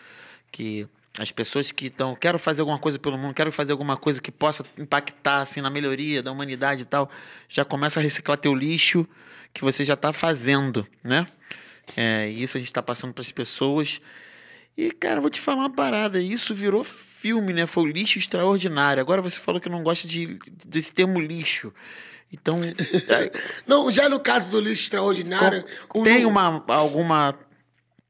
que as pessoas que estão, quero fazer alguma coisa pelo mundo, quero fazer alguma coisa que possa impactar assim na melhoria da humanidade e tal, já começa a reciclar teu lixo que você já está fazendo, né? É, isso a gente está passando para as pessoas. E, cara, vou te falar uma parada. Isso virou filme, né? Foi o lixo extraordinário. Agora você falou que não gosta de, desse termo lixo. Então. (laughs) Não, já no caso do lixo extraordinário. tem uma, alguma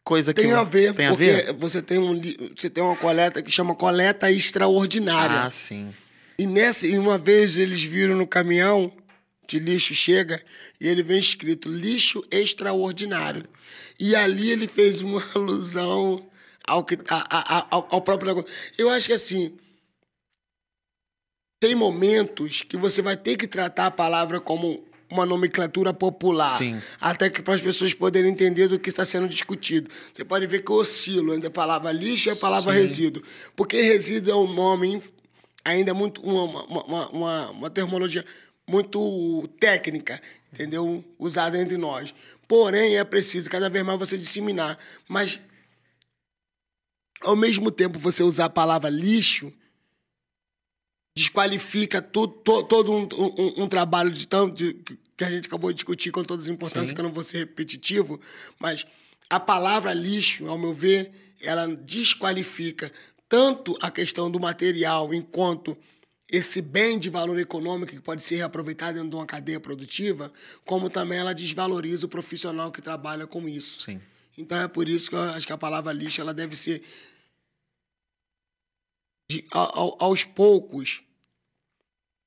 coisa tem que. A ver, tem a ver, você tem um você tem uma coleta que chama coleta extraordinária. Ah, sim. E nessa, e uma vez eles viram no caminhão de lixo chega e ele vem escrito lixo extraordinário. E ali ele fez uma (laughs) alusão ao, que, a, a, ao, ao próprio negócio. Eu acho que assim. Tem momentos que você vai ter que tratar a palavra como uma nomenclatura popular. Sim. Até que para as pessoas poderem entender do que está sendo discutido. Você pode ver que eu oscilo entre a palavra lixo e a palavra Sim. resíduo. Porque resíduo é um nome ainda é muito uma, uma, uma, uma terminologia muito técnica, entendeu? Usada entre nós. Porém, é preciso cada vez mais você disseminar. Mas, ao mesmo tempo, você usar a palavra lixo desqualifica todo, um, um, um, trabalho de tanto de, que a gente acabou de discutir com todas as importâncias, Sim. que eu não vou ser repetitivo, mas a palavra lixo, ao meu ver, ela desqualifica tanto a questão do material enquanto esse bem de valor econômico que pode ser reaproveitado dentro de uma cadeia produtiva, como também ela desvaloriza o profissional que trabalha com isso. Sim. Então é por isso que eu acho que a palavra lixo ela deve ser de, aos poucos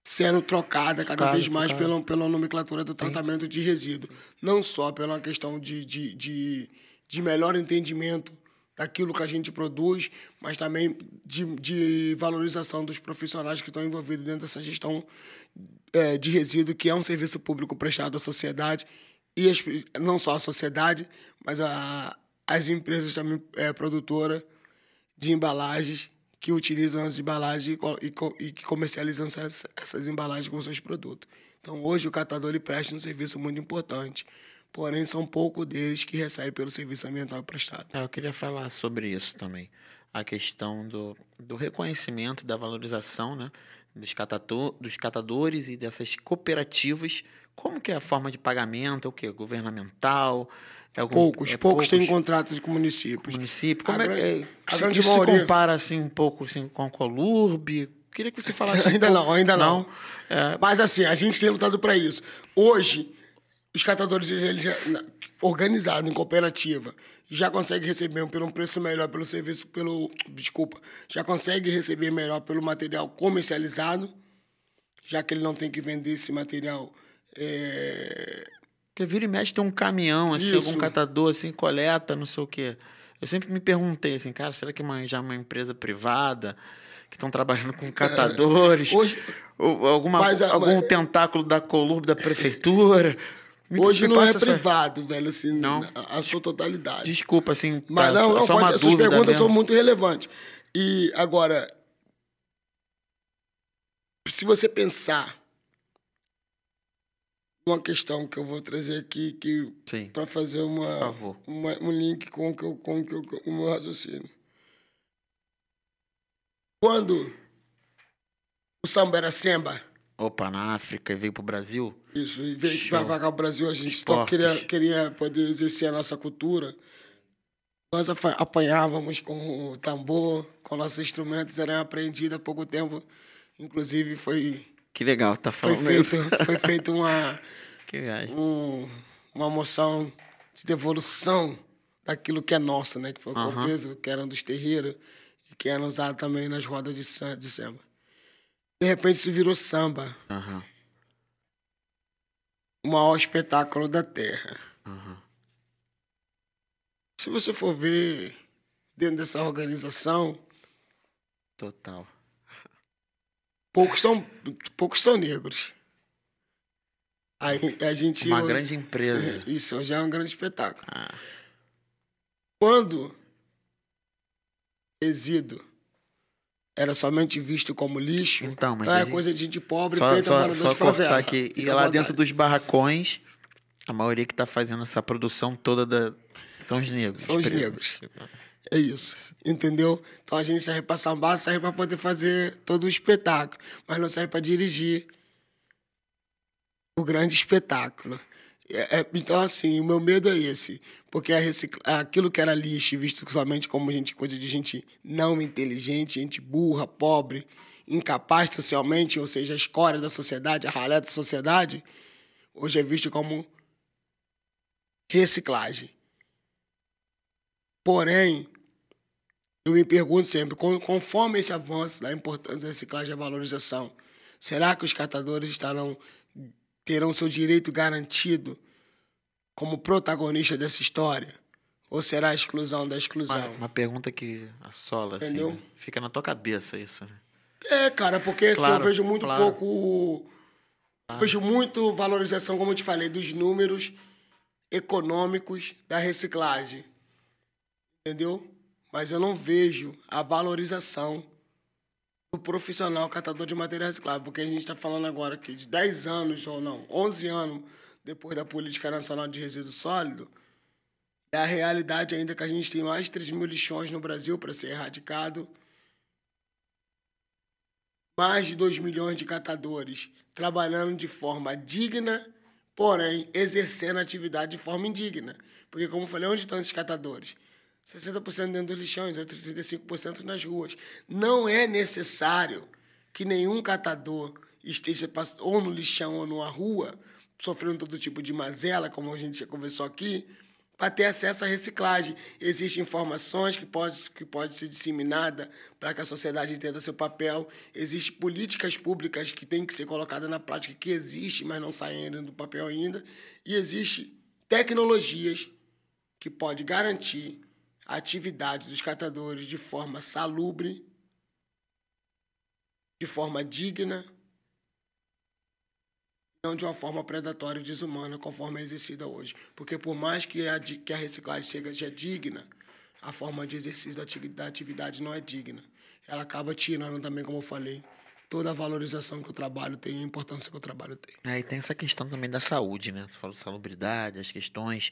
sendo trocada cada claro, vez mais pela, pela nomenclatura do tratamento de resíduo. Não só pela questão de, de, de, de melhor entendimento daquilo que a gente produz, mas também de, de valorização dos profissionais que estão envolvidos dentro dessa gestão é, de resíduo, que é um serviço público prestado à sociedade, e as, não só à sociedade, mas a, as empresas também é, produtoras de embalagens que utilizam as embalagens e, que comercializam essas, essas embalagens com seus produtos. Então, hoje, o catador ele presta um serviço muito importante porém são poucos deles que recebem pelo serviço ambiental prestado. É, eu queria falar sobre isso também. A questão do, do reconhecimento, da valorização né, dos, catador, dos catadores e dessas cooperativas. Como que é a forma de pagamento? É o que? Governamental? É algum, poucos, é poucos, poucos têm contratos com municípios. Município. Como a é, grande, é, se, se compara assim, um pouco assim, com a Colurb? Queria que você falasse. (laughs) ainda um não, ainda não. não. É... Mas assim, a gente tem lutado para isso. Hoje, os catadores já, organizados em cooperativa já conseguem receber pelo um preço melhor pelo serviço pelo desculpa já consegue receber melhor pelo material comercializado já que ele não tem que vender esse material é... porque vira e mexe tem um caminhão assim Isso. algum catador assim coleta não sei o quê. Eu sempre me perguntei assim cara será que uma, já é uma empresa privada que estão trabalhando com catadores? é, hoje ou alguma, mas, algum mas, tentáculo da Colurb da prefeitura Hoje não é privado, essa... velho, assim, não. A, a, sua totalidade. Desculpa, assim, mas tá, não, não, pode, essas perguntas mesmo. são muito relevantes. E agora, se você pensar uma questão que eu vou trazer aqui que para fazer uma, uma, um link com que com que o meu raciocínio. Quando o samba era samba, Opa, na África e veio para o Brasil? Isso, e veio para cá o Brasil, a gente Esportes. só queria, queria poder exercer a nossa cultura. Nós apanhávamos com o tambor, com nossos instrumentos, eram aprendidos há pouco tempo. Inclusive foi. Que legal, tá falando (laughs) foi feito, isso. Foi feita uma. (laughs) que um, uma moção de devolução daquilo que é nosso, né? Que foi uhum. preso, que eram dos terreiros e que era usado também nas rodas de, de samba. De repente isso virou samba. Uhum. O maior espetáculo da Terra. Uhum. Se você for ver dentro dessa organização. Total. Poucos são, poucos são negros. Aí a gente. Uma grande empresa. Isso, hoje é um grande espetáculo. Ah. Quando resíduo era somente visto como lixo. Então, mas então é coisa de gente pobre, só, só, só de cortar aqui. E lá dentro dos barracões, a maioria que está fazendo essa produção toda da... são os negros. São os negros. É isso. Entendeu? Então a gente serve para sambar, serve para poder fazer todo o espetáculo, mas não serve para dirigir o grande espetáculo. É, é, então, assim, o meu medo é esse. Porque a recicla... aquilo que era lixo, visto somente como gente, coisa de gente não inteligente, gente burra, pobre, incapaz socialmente, ou seja, a escória da sociedade, a ralé da sociedade, hoje é visto como reciclagem. Porém, eu me pergunto sempre, conforme esse avanço da importância da reciclagem e valorização, será que os catadores estarão terão seu direito garantido como protagonista dessa história? Ou será a exclusão da exclusão? Uma, uma pergunta que assola, assim, Entendeu? assim, né? fica na tua cabeça isso, né? É, cara, porque claro, assim, eu vejo muito claro. pouco. Claro. Vejo muito valorização, como eu te falei, dos números econômicos da reciclagem. Entendeu? Mas eu não vejo a valorização do profissional catador de material reciclável, porque a gente está falando agora aqui de 10 anos, ou não, 11 anos depois da Política Nacional de Resíduo Sólido, é a realidade ainda que a gente tem mais de 3 mil lixões no Brasil para ser erradicado, mais de 2 milhões de catadores trabalhando de forma digna, porém exercendo a atividade de forma indigna. Porque, como eu falei, onde estão esses catadores? 60% dentro dos lixões, outros 35% nas ruas. Não é necessário que nenhum catador esteja ou no lixão ou numa rua, sofrendo todo tipo de mazela, como a gente já conversou aqui, para ter acesso à reciclagem. Existem informações que podem que pode ser disseminada para que a sociedade entenda seu papel. Existem políticas públicas que têm que ser colocadas na prática, que existem, mas não saem do papel ainda. E existem tecnologias que podem garantir a atividade dos catadores de forma salubre, de forma digna, não de uma forma predatória e desumana, conforme é exercida hoje. Porque por mais que a, que a reciclagem seja digna, a forma de exercício da atividade não é digna. Ela acaba tirando também, como eu falei, toda a valorização que o trabalho tem, a importância que o trabalho tem. Aí tem essa questão também da saúde, né? Tu falou de salubridade, as questões.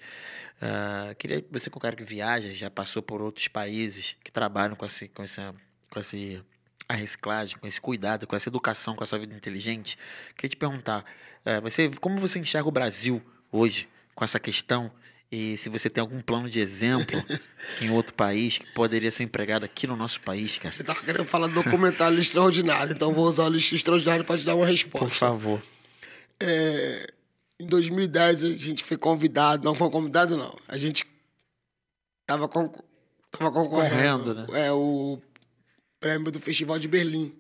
Uh, queria você com o cara que viaja, já passou por outros países que trabalham com esse, com essa, com esse a reciclagem, com esse cuidado, com essa educação, com essa vida inteligente. Queria te perguntar, uh, você, como você enxerga o Brasil hoje com essa questão e se você tem algum plano de exemplo (laughs) em outro país que poderia ser empregado aqui no nosso país, cara. Você estava querendo falar do documentário extraordinário, então vou usar o lixo extraordinário para te dar uma resposta. Por favor. É, em 2010 a gente foi convidado, não foi convidado não, a gente estava con, tava concorrendo, Correndo, né? é o prêmio do Festival de Berlim.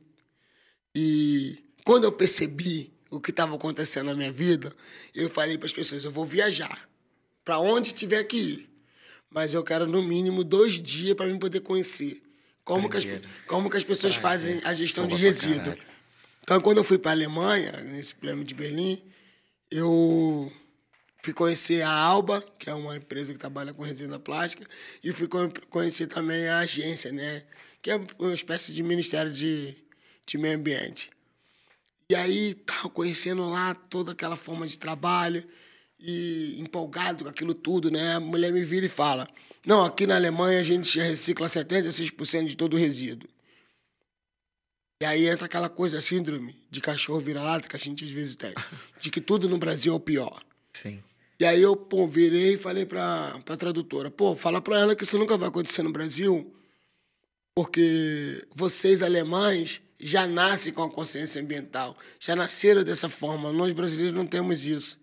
E quando eu percebi o que estava acontecendo na minha vida, eu falei para as pessoas, eu vou viajar para onde tiver que ir. Mas eu quero, no mínimo, dois dias para mim poder conhecer como que, as, como que as pessoas fazem a gestão de resíduo. Então, quando eu fui para a Alemanha, nesse prêmio de Berlim, eu fui conhecer a Alba, que é uma empresa que trabalha com resina plástica, e fui conhecer também a agência, né? Que é uma espécie de ministério de, de meio ambiente. E aí, estava conhecendo lá toda aquela forma de trabalho e empolgado com aquilo tudo, né? A mulher me vira e fala: Não, aqui na Alemanha a gente recicla 76% de todo o resíduo. E aí entra aquela coisa, a síndrome de cachorro vira-lata que a gente às vezes tem, de que tudo no Brasil é o pior. Sim. E aí eu pô, virei e falei para a tradutora: Pô, fala para ela que isso nunca vai acontecer no Brasil, porque vocês alemães já nascem com a consciência ambiental, já nasceram dessa forma. Nós brasileiros não temos isso.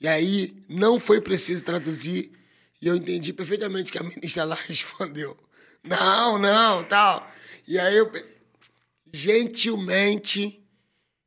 E aí não foi preciso traduzir. E eu entendi perfeitamente que a ministra lá (laughs) respondeu: não, não, tal. E aí eu, gentilmente,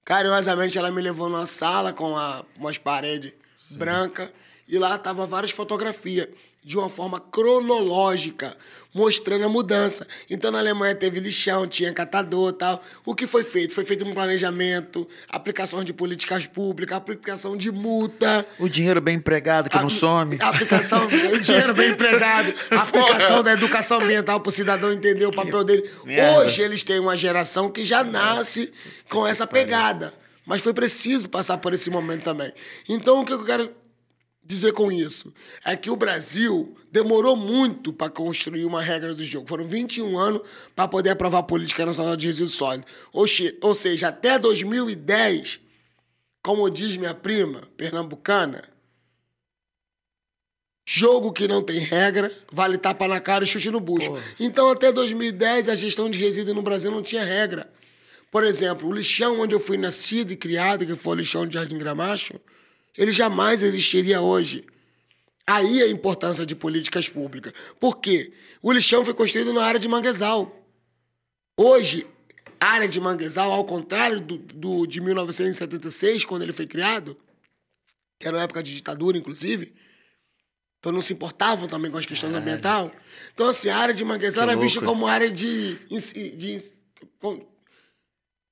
carinhosamente, ela me levou numa sala com a, umas paredes brancas e lá tava várias fotografias de uma forma cronológica, mostrando a mudança. Então, na Alemanha teve lixão, tinha catador tal. O que foi feito? Foi feito um planejamento, aplicação de políticas públicas, aplicação de multa. O dinheiro bem empregado que a, não some. (laughs) Aplicação, o dinheiro bem empregado, (laughs) aplicação da educação ambiental para o cidadão entender o papel dele. Hoje eles têm uma geração que já nasce com essa pegada. Mas foi preciso passar por esse momento também. Então, o que eu quero dizer com isso? É que o Brasil demorou muito para construir uma regra do jogo. Foram 21 anos para poder aprovar a Política Nacional de Resíduos Sólidos. Ou seja, até 2010, como diz minha prima pernambucana, jogo que não tem regra, vale tapa na cara e chute no bucho. Então, até 2010, a gestão de resíduos no Brasil não tinha regra. Por exemplo, o lixão onde eu fui nascido e criado, que foi o lixão de Jardim Gramacho, ele jamais existiria hoje. Aí a importância de políticas públicas. Por quê? O lixão foi construído na área de manguezal. Hoje, a área de manguezal, ao contrário do, do, de 1976, quando ele foi criado, que era uma época de ditadura, inclusive, então não se importavam também com as questões ambientais. Então, assim, a área de manguezal que era louco. vista como área de, de, de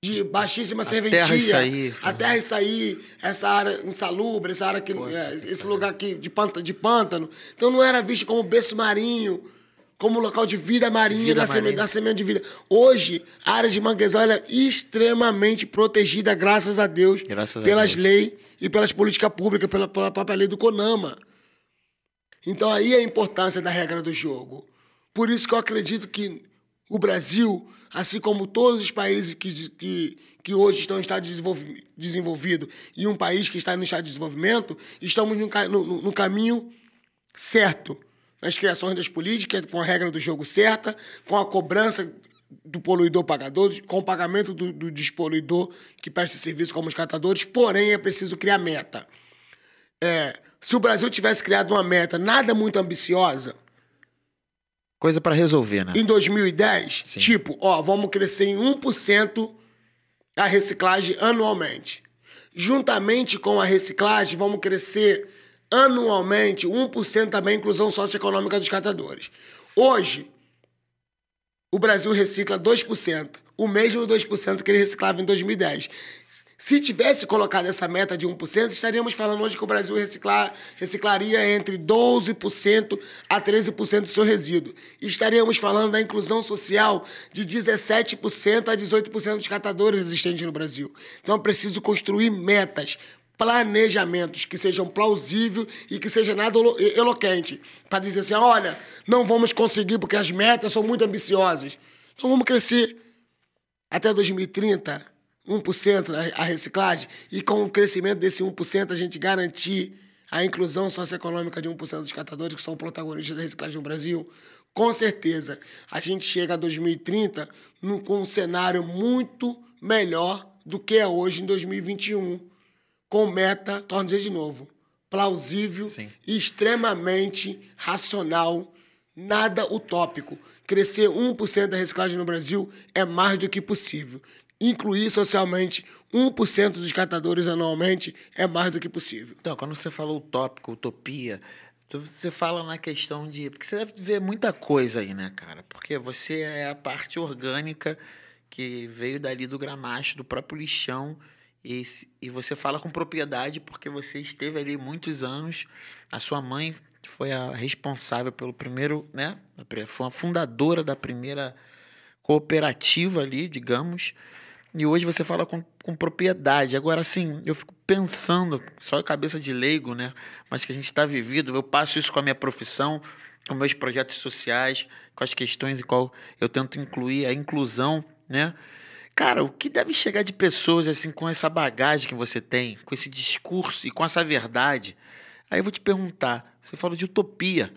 de baixíssima serventia. Terra sair. A terra e sair, essa área insalubre, essa área que, Pô, é, esse lugar aqui de, pântano, de pântano. Então não era visto como berço marinho como local de vida marinha vida da, marinha. da semente de vida. Hoje, a área de manguezal é extremamente protegida, graças a Deus, graças pelas leis e pelas políticas públicas, pela, pela própria lei do CONAMA. Então aí é a importância da regra do jogo. Por isso que eu acredito que o Brasil, assim como todos os países que, que, que hoje estão em estado de desenvolvido e um país que está no estado de desenvolvimento, estamos no, no, no caminho certo nas criações das políticas, com a regra do jogo certa, com a cobrança do poluidor pagador, com o pagamento do, do despoluidor que presta serviço como os catadores, porém é preciso criar meta. É, se o Brasil tivesse criado uma meta nada muito ambiciosa. Coisa para resolver, né? Em 2010, Sim. tipo, ó, vamos crescer em 1% a reciclagem anualmente. Juntamente com a reciclagem, vamos crescer anualmente 1% também a inclusão socioeconômica dos catadores. Hoje, o Brasil recicla 2%, o mesmo 2% que ele reciclava em 2010. Se tivesse colocado essa meta de 1%, estaríamos falando hoje que o Brasil reciclar, reciclaria entre 12% a 13% do seu resíduo. Estaríamos falando da inclusão social de 17% a 18% dos catadores existentes no Brasil. Então é preciso construir metas planejamentos que sejam plausíveis e que seja nada eloquente. Para dizer assim, olha, não vamos conseguir porque as metas são muito ambiciosas. Então vamos crescer até 2030, 1% a reciclagem, e com o crescimento desse 1% a gente garantir a inclusão socioeconômica de 1% dos catadores que são protagonistas da reciclagem no Brasil, com certeza a gente chega a 2030 no, com um cenário muito melhor do que é hoje em 2021 com meta, torno dizer de novo, plausível Sim. e extremamente racional, nada utópico. Crescer 1% da reciclagem no Brasil é mais do que possível. Incluir socialmente 1% dos catadores anualmente é mais do que possível. Então, quando você falou utópico, utopia, você fala na questão de. Porque você deve ver muita coisa aí, né, cara? Porque você é a parte orgânica que veio dali do gramacho, do próprio lixão e, e você fala com propriedade porque você esteve ali muitos anos. A sua mãe foi a responsável pelo primeiro, né? Foi a fundadora da primeira cooperativa ali, digamos. E hoje você fala com, com propriedade. Agora, assim, eu fico pensando, só cabeça de leigo, né? Mas que a gente está vivido, eu passo isso com a minha profissão, com meus projetos sociais, com as questões em qual eu tento incluir a inclusão, né? Cara, o que deve chegar de pessoas assim com essa bagagem que você tem, com esse discurso e com essa verdade? Aí eu vou te perguntar, você falou de utopia.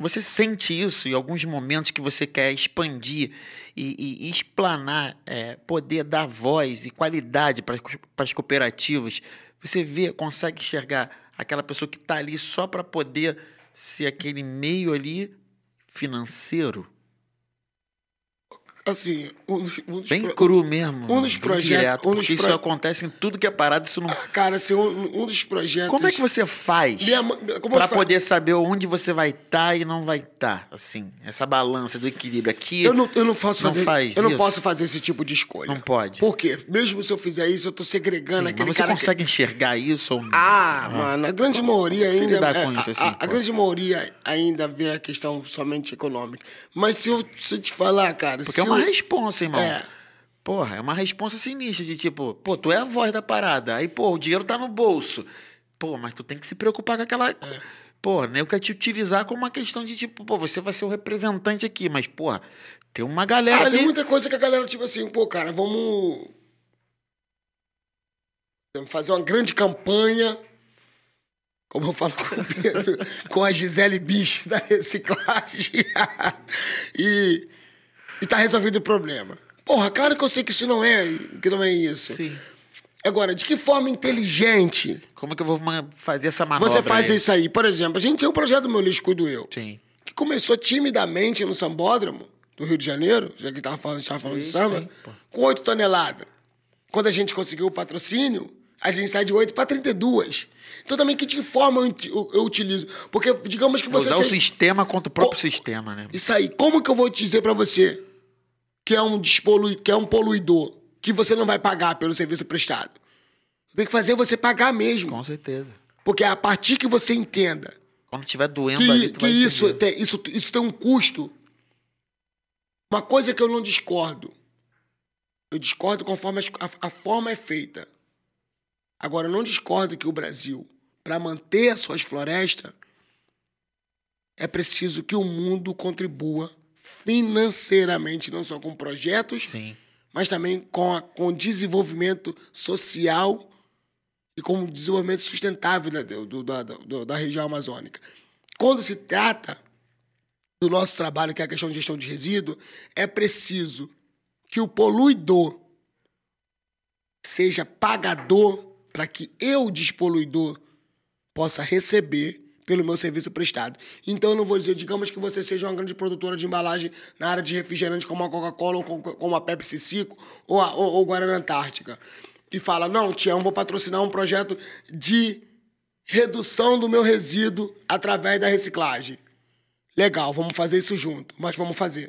Você sente isso em alguns momentos que você quer expandir e, e, e explanar, é, poder dar voz e qualidade para as cooperativas? Você vê, consegue enxergar aquela pessoa que está ali só para poder ser aquele meio ali financeiro? Assim, um dos, um dos Bem pro... cru mesmo. Um dos projetos. Direto, um dos porque pro... isso acontece em tudo que é parado, isso não. Ah, cara, assim, um, um, dos projetos. Como é que você faz para poder saber onde você vai estar tá e não vai estar? Tá, assim, essa balança do equilíbrio aqui. Eu não, eu não faço não fazer. Faz eu isso. não posso fazer esse tipo de escolha. Não pode. Por quê? Mesmo se eu fizer isso, eu tô segregando Sim, aquele mas você cara. Você consegue que... enxergar isso ou não? Ah, ah, mano, a grande maioria ainda. Lidar é, com isso, assim, a, a, a grande maioria ainda vê a questão somente econômica. Mas se eu, se eu te falar, cara. Porque é uma responsa, irmão. É. Porra, é uma resposta sinistra de tipo, pô, tu é a voz da parada. Aí, pô, o dinheiro tá no bolso. Pô, mas tu tem que se preocupar com aquela. É. Pô, né? Eu quero te utilizar como uma questão de tipo, pô, você vai ser o representante aqui, mas, porra, tem uma galera ah, ali. Tem muita coisa que a galera, tipo assim, pô, cara, vamos. Fazer uma grande campanha. Como eu falo com o Pedro, com a Gisele Bicho da reciclagem. (laughs) e e tá resolvido o problema. Porra, claro que eu sei que isso não é, que não é isso. Sim. Agora, de que forma inteligente? Como que eu vou fazer essa manobra? Você faz aí? isso aí. Por exemplo, a gente tem um projeto do Meu Lixo Cuido Eu. Sim. Que começou timidamente no Sambódromo do Rio de Janeiro, já que tava falando, a gente tava falando sim, de samba, sim, com 8 toneladas. Quando a gente conseguiu o patrocínio, a gente sai de 8 para 32. Então também que de que forma eu, eu utilizo? Porque digamos que você... Usar o sistema contra o próprio sistema, né? Isso aí. Como que eu vou te dizer para você que é um despolu... que é um poluidor, que você não vai pagar pelo serviço prestado. Tem que fazer você pagar mesmo. Com certeza. Porque a partir que você entenda Quando tiver doendo que, ali, tu que vai isso, tem, isso, isso tem um custo. Uma coisa que eu não discordo. Eu discordo conforme a, a forma é feita. Agora, eu não discordo que o Brasil, para manter as suas florestas, é preciso que o mundo contribua financeiramente, não só com projetos, Sim. mas também com, a, com desenvolvimento social e com o desenvolvimento sustentável da, do- da, da, da região amazônica. Quando se trata do nosso trabalho, que é a questão de gestão de resíduo, é preciso que o poluidor seja pagador para que eu, despoluidor, possa receber pelo meu serviço prestado. Então, eu não vou dizer, digamos que você seja uma grande produtora de embalagem na área de refrigerante, como a Coca-Cola, ou com- como a Pepsi Cico, ou a ou, ou Guarana Antártica, e fala, não, Tião, vou patrocinar um projeto de redução do meu resíduo através da reciclagem. Legal, vamos fazer isso junto, mas vamos fazer.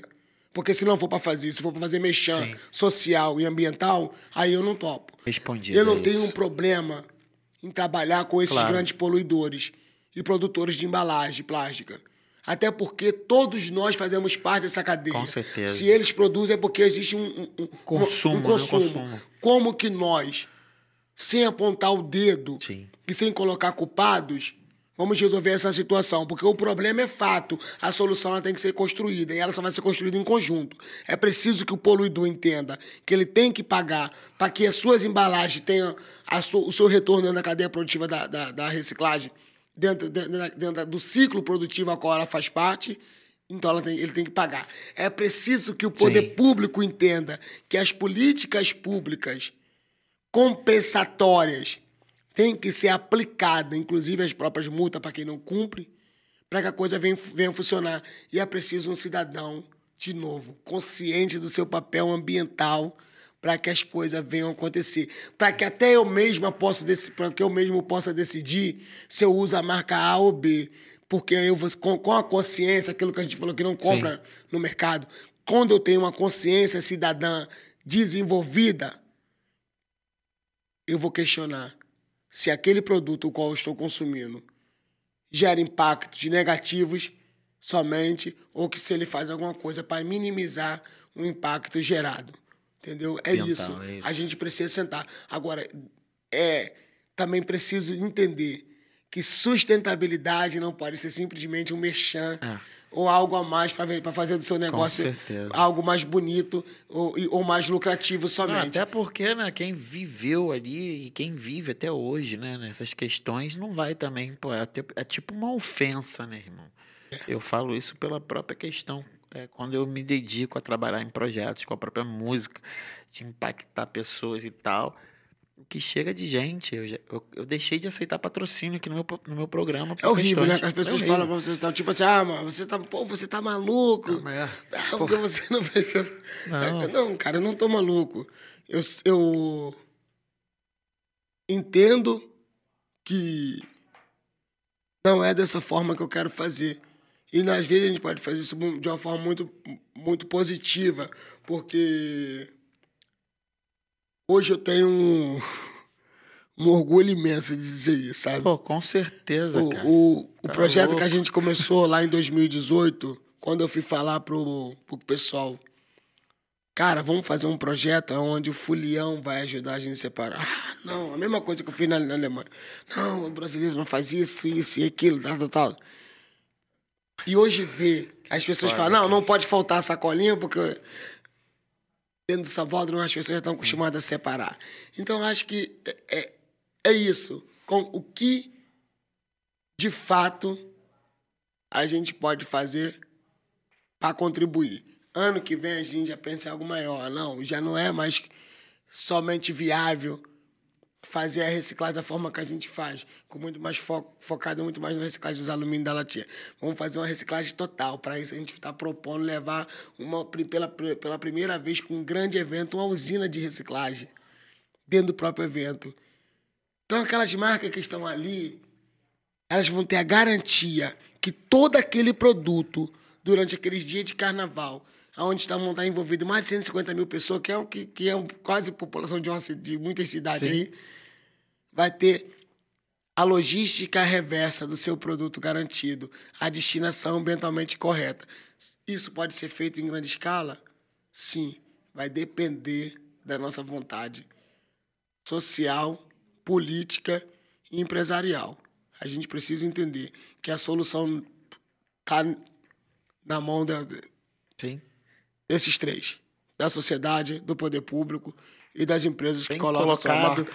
Porque se não for para fazer, se for para fazer mexer social e ambiental, aí eu não topo. Respondido, Eu não é tenho isso. um problema em trabalhar com esses Claro. grandes poluidores e produtores de embalagem plástica. Até porque todos nós fazemos parte dessa cadeia. Com certeza. Se eles produzem é porque existe um, um- um- Consumo, um né? consumo. Consumo. Como que nós, sem apontar o dedo Sim. e sem colocar culpados, vamos resolver essa situação? Porque o problema é fato, a solução ela tem que ser construída e ela só vai ser construída em conjunto. É preciso que o poluidor entenda que ele tem que pagar para que as suas embalagens tenham a su- o seu retorno da cadeia produtiva da, da, da reciclagem, dentro, dentro, dentro do ciclo produtivo a qual ela faz parte. Então tem- ele tem que pagar. É preciso que o poder Sim. público entenda que as políticas públicas compensatórias têm que ser aplicadas, inclusive as próprias multas para quem não cumpre, para que a coisa venha, venha funcionar. E é preciso um cidadão, de novo, consciente do seu papel ambiental para que as coisas venham acontecer. Para que até eu mesma possa para que eu mesmo possa decidir se eu uso a marca A ou B. Porque eu vou, com, com a consciência, aquilo que a gente falou que não compra no mercado, quando eu tenho uma consciência cidadã desenvolvida, eu vou questionar se aquele produto o qual eu estou consumindo gera impactos negativos somente ou que se ele faz alguma coisa para minimizar o impacto gerado. Entendeu? É isso. é isso. A gente precisa sentar. Agora, é também preciso entender que sustentabilidade não pode ser simplesmente um merchan É. ou algo a mais para fazer do seu negócio algo mais bonito ou, ou mais lucrativo Não, somente. até porque, né, quem viveu ali e quem vive até hoje, né, nessas questões, não vai também, pô, é, é tipo uma ofensa, né, irmão? Eu falo isso pela própria questão, é, quando eu me dedico a trabalhar em projetos com a própria música, de impactar pessoas e tal, o que chega de gente, eu, já- eu, eu deixei de aceitar patrocínio aqui no meu, no meu programa. É horrível, né? questões- Que as pessoas é falam pra você, tá, tipo assim, ah, mano, você tá, pô, você tá maluco. Não, mas é, Não, porque você não eu- Não. (laughs) Não, cara, eu não tô maluco. Eu, eu entendo que não é dessa forma que eu quero fazer. E às vezes a gente pode fazer isso de uma forma muito, muito positiva, porque hoje eu tenho um, um orgulho imenso de dizer isso, sabe? Pô, com certeza, cara. O, o, o Tá projeto que a louco. gente começou lá em 2018, quando eu fui falar pro, pro pessoal, cara, vamos fazer um projeto onde o Fulião vai ajudar a gente a separar. Ah, não, a mesma coisa que eu fiz na, na Alemanha. Não, o brasileiro não faz isso, isso e aquilo, tal, tal, tal. E hoje vê, as pessoas Foda, falam, não, não pode faltar sacolinha, porque dentro do sabódromo as pessoas já estão acostumadas a separar. Então, acho que é, é, é isso. Com o que de fato a gente pode fazer para contribuir. Ano que vem a gente já pensa em algo maior. Não, já não é mais somente viável fazer a reciclagem da forma que a gente faz, com muito mais foco, focado muito mais na reciclagem dos alumínios da latinha. Vamos fazer uma reciclagem total. Para isso a gente está propondo levar uma, pela, pela primeira vez para um grande evento, uma usina de reciclagem dentro do próprio evento. Então aquelas marcas que estão ali, elas vão ter a garantia que todo aquele produto, durante aqueles dias de carnaval, onde está estar envolvido mais de 150 mil pessoas, que é, o que, que é quase a população de, uma, de muitas cidades Sim. aí, vai ter a logística reversa do seu produto garantido, a destinação ambientalmente correta. Isso pode ser feito em grande escala? Sim, vai depender da nossa vontade social, política e empresarial. A gente precisa entender que a solução está na mão da, Sim. Desses três: da sociedade, do poder público e das empresas Bem que colocam colocado.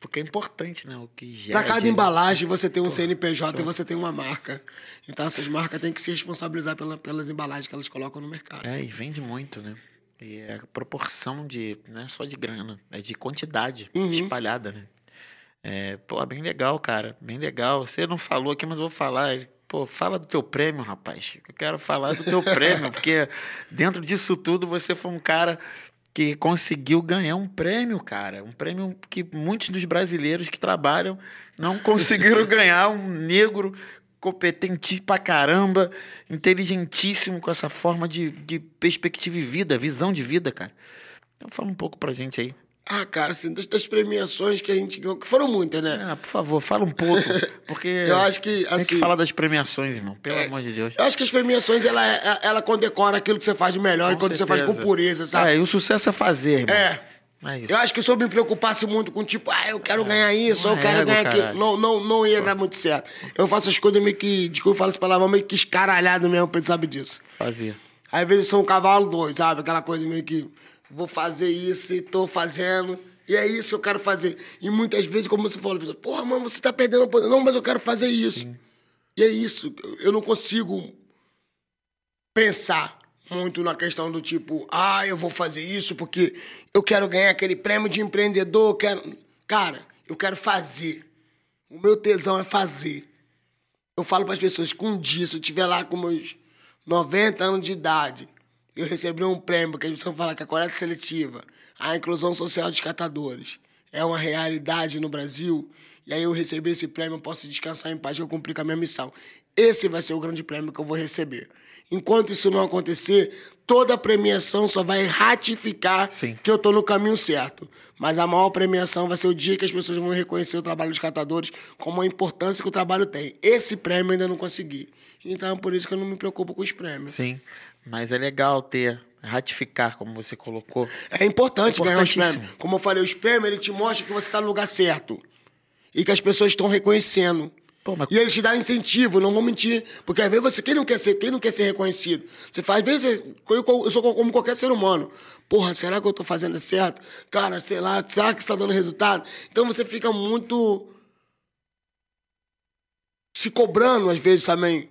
Porque é importante, né? O que gera. Para cada embalagem você tem um CNPJ e você tem uma marca. Então essas marcas têm que se responsabilizar pela, pelas embalagens que elas colocam no mercado. É, e vende muito, né? E é a proporção de. Não é só de grana, é de quantidade Uhum. espalhada, né? É, pô, bem legal, cara. Bem legal. Você não falou aqui, mas eu vou falar. Pô, fala do teu prêmio, rapaz. Eu quero falar do teu prêmio, porque dentro disso tudo você foi um cara que conseguiu ganhar um prêmio, cara. Um prêmio que muitos dos brasileiros que trabalham não conseguiram (laughs) ganhar. Um negro competente pra caramba, inteligentíssimo com essa forma de, de perspectiva e vida, visão de vida, cara. Então fala um pouco pra gente aí. Ah, cara, assim, das, das premiações que a gente ganhou, que foram muitas, né? Ah, por favor, fala um pouco, (laughs) porque Eu acho que, tem assim- que falar das premiações, irmão, pelo amor de Deus. Eu acho que as premiações, ela, ela condecora aquilo que você faz de melhor e Com quando você faz com certeza. pureza, sabe? É, e o sucesso é fazer, irmão. É. É isso. Eu acho que se eu me preocupasse muito com, tipo, ah, eu quero ganhar isso, eu é quero ego, ganhar aquilo. caralho. Não, não, não ia dar muito certo. Eu faço as coisas meio que, desculpa eu falo essa palavra, meio que escaralhado mesmo, sabe disso. Fazer. Às vezes sou um cavalo doido, sabe? Aquela coisa meio que vou fazer isso e tô fazendo. E é isso que eu quero fazer. E muitas vezes, como você falou, a pessoa, porra, mano, você tá perdendo a oportunidade. Não, mas eu quero fazer isso. E é isso. Eu não consigo pensar muito na questão do tipo, ah, eu vou fazer isso porque eu quero ganhar aquele prêmio de empreendedor, eu quero. Cara, eu quero fazer. O meu tesão é fazer. Eu falo para as pessoas que um dia, se eu estiver lá com meus 90 anos de idade, eu receber um prêmio, que a gente fala que a coleta seletiva, a inclusão social dos catadores, é uma realidade no Brasil, e aí eu receber esse prêmio, eu posso descansar em paz, que eu cumpri com a minha missão. Esse vai ser o grande prêmio que eu vou receber. Enquanto isso não acontecer, toda a premiação só vai ratificar Sim. que eu tô no caminho certo. Mas a maior premiação vai ser o dia que as pessoas vão reconhecer o trabalho dos catadores como a importância que o trabalho tem. Esse prêmio eu ainda não consegui. Então é por isso que eu não me preocupo com os prêmios. Sim. Mas é legal ter, ratificar, como você colocou. É importante ganhar os Importantíssimo. prêmios. Como eu falei, os prêmios ele te mostra que você está no lugar certo. E que as pessoas estão reconhecendo. Pô, mas- E eles te dão incentivo, não vou mentir. Porque às vezes você, quem não quer ser, quem não quer ser reconhecido? Você faz, às vezes, eu, eu sou como qualquer ser humano. Porra, será que eu tô fazendo certo? Cara, sei lá, será que está dando resultado? Então você fica muito se cobrando, às vezes, também.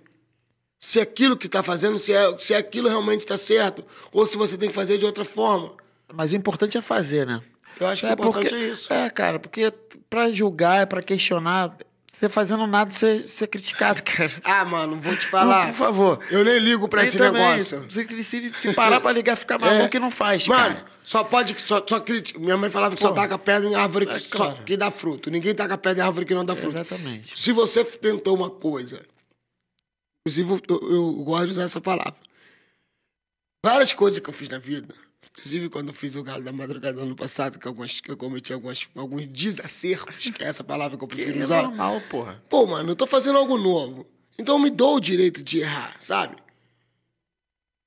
Se aquilo que está fazendo, se, é, se aquilo realmente está certo. Ou se você tem que fazer de outra forma. Mas o importante é fazer, né? Eu acho que o importante porque, é isso. É, cara, porque pra julgar, pra questionar, você fazendo nada, você você é criticado, (laughs) cara. Ah, mano, vou te Não, falar. por favor. Eu nem ligo pra Nem esse também. negócio. Se, se, se parar pra ligar, ficar maluco e não faz, Mano, cara. só pode. Só, só criti- Minha mãe falava que só Pô. taca pedra em árvore que, É só- claro. que dá fruto. Ninguém taca pedra em árvore que não dá fruto. Exatamente. Se você tentou uma coisa. Inclusive, eu, eu gosto de usar essa palavra. Várias coisas que eu fiz na vida. Inclusive, quando eu fiz o Galo da Madrugada ano passado, que, algumas, que eu cometi algumas, alguns desacertos, que é essa palavra que eu prefiro É usar. normal, porra. Pô, mano, eu tô fazendo algo novo. Então me dou o direito de errar, sabe?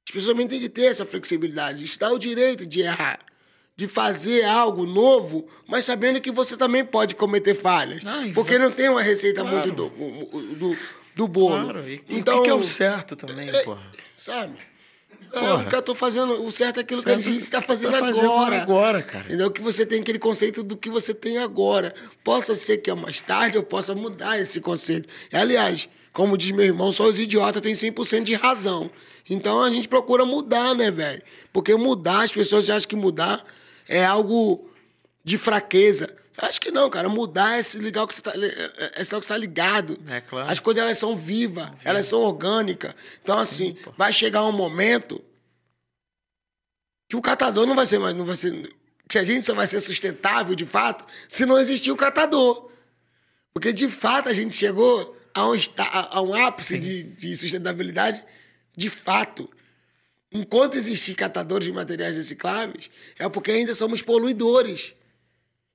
As pessoas também têm que ter essa flexibilidade, de dar o direito de errar. De fazer algo novo, mas sabendo que você também pode cometer falhas. E porque não tem uma receita Claro. muito do, do, do bolo. Claro. E, então, o que, é o certo também, é, porra? Sabe? É, Porra. o que eu tô fazendo, o certo é aquilo que a Certo. gente está fazendo, Tá fazendo agora. agora, cara. Entendeu? Que você tem aquele conceito do que você tem agora. Possa ser que mais tarde eu possa mudar esse conceito. Aliás, como diz meu irmão, só os idiotas têm 100% de razão. Então a gente procura mudar, né, velho? Porque mudar, as pessoas acham que mudar é algo de fraqueza. Acho que não, cara. Mudar é se ligar o que você tá, é, é só que você tá ligado. É claro. As coisas elas são vivas, elas são orgânicas. Então, assim, vai chegar um momento que o catador não vai ser mais. Não vai ser, que a gente só vai ser sustentável, de fato, se não existir o catador. Porque, de fato, a gente chegou a um, a um ápice de, de sustentabilidade de fato. Enquanto existir catadores de materiais recicláveis, é porque ainda somos poluidores.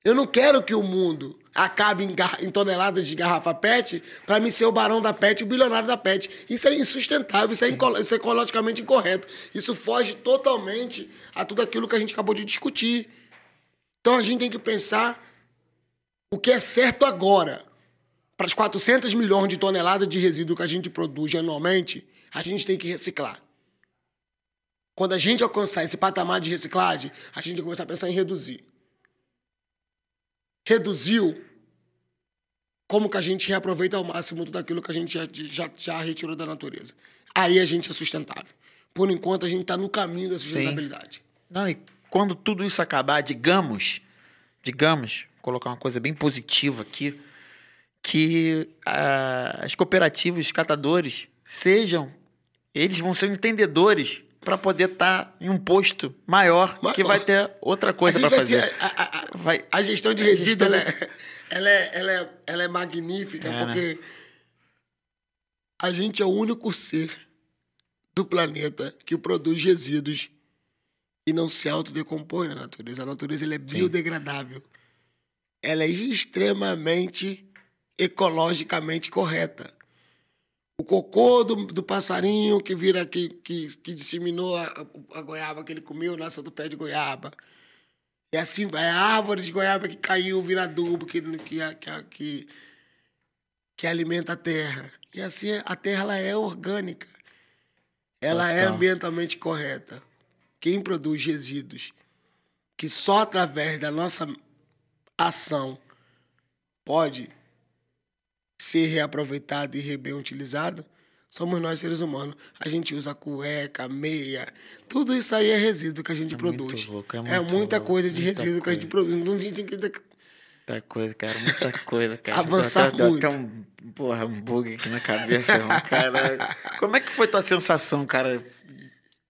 Eu não quero que o mundo acabe em, em toneladas de garrafa PET para mim ser o barão da PET o bilionário da PET. Isso é insustentável, isso é, isso é ecologicamente incorreto. Isso foge totalmente a tudo aquilo que a gente acabou de discutir. Então a gente tem que pensar o que é certo agora. Para as 400 milhões de toneladas de resíduo que a gente produz anualmente, a gente tem que reciclar. Quando a gente alcançar esse patamar de reciclagem, a gente tem que começar a pensar em reduzir reduziu, como que a gente reaproveita ao máximo tudo aquilo que a gente já, já, já retirou da natureza. Aí a gente é sustentável. Por enquanto, a gente está no caminho da sustentabilidade. Sim. Não, e quando tudo isso acabar, digamos, digamos, colocar uma coisa bem positiva aqui, que uh, as cooperativas, os catadores, sejam, eles vão ser entendedores para poder estar tá em um posto maior Mas, que vai ter outra coisa para fazer. A, a, a, vai, a, gestão de resíduos ela, é, ela, é, ela, é, ela é magnífica é, né? porque né? a gente é o único ser do planeta que produz resíduos e não se autodecompõe na natureza. A natureza ela é Sim. biodegradável. Ela é extremamente ecologicamente correta o cocô do, do passarinho que vira que, que, que disseminou a, a, goiaba que ele comeu, nasceu do pé de goiaba. E assim vai. A árvore de goiaba que caiu vira adubo que, que, que, que, que alimenta a terra. E assim a terra ela é orgânica. Ela é ambientalmente correta. Quem produz resíduos que só através da nossa ação pode ser reaproveitado e bem utilizado, somos nós seres humanos. A gente usa cueca, meia, tudo isso aí é resíduo que a gente é produz. Louco, é, é, muita louco, coisa de resíduo coisa. que a gente produz. Então a gente tem que. Muita coisa, cara, muita coisa, cara. Avançar dá, muito. Dá, um, porra, um bug aqui na cabeça, cara. (laughs) Como é que foi tua sensação, cara?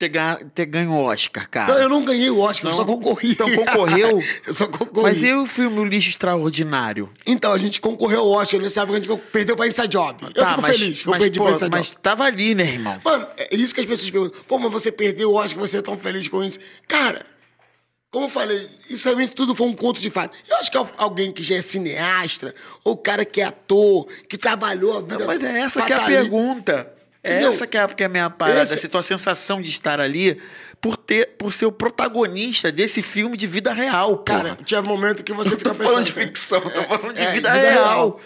Ter, ter ganho o Oscar, cara. Não, eu não ganhei o Oscar, não. eu só concorri. Então concorreu? (laughs) eu só concorri. Mas e o filme O Lixo Extraordinário? Então, a gente concorreu ao Oscar nessa época, a gente perdeu pra Inside Job. Tá, eu fico mas, feliz que mas, eu perdi pô, pra Inside Mas Job. tava ali, né, irmão? Mano, é isso que as pessoas perguntam. Pô, mas você perdeu o Oscar, você é tão feliz com isso. Cara, como eu falei, isso realmente tudo foi um conto de fato. Eu acho que alguém que já é cineasta, ou cara que é ator, que trabalhou a vida... Não, mas é essa que é a pergunta. É Entendeu? Essa que é, que é a minha parada, Esse... essa tua sensação de estar ali por ter por ser o protagonista desse filme de vida real, porra. Cara, tinha momento que você fica pensando... falando de ficção, tô é, falando de é, vida, vida, real.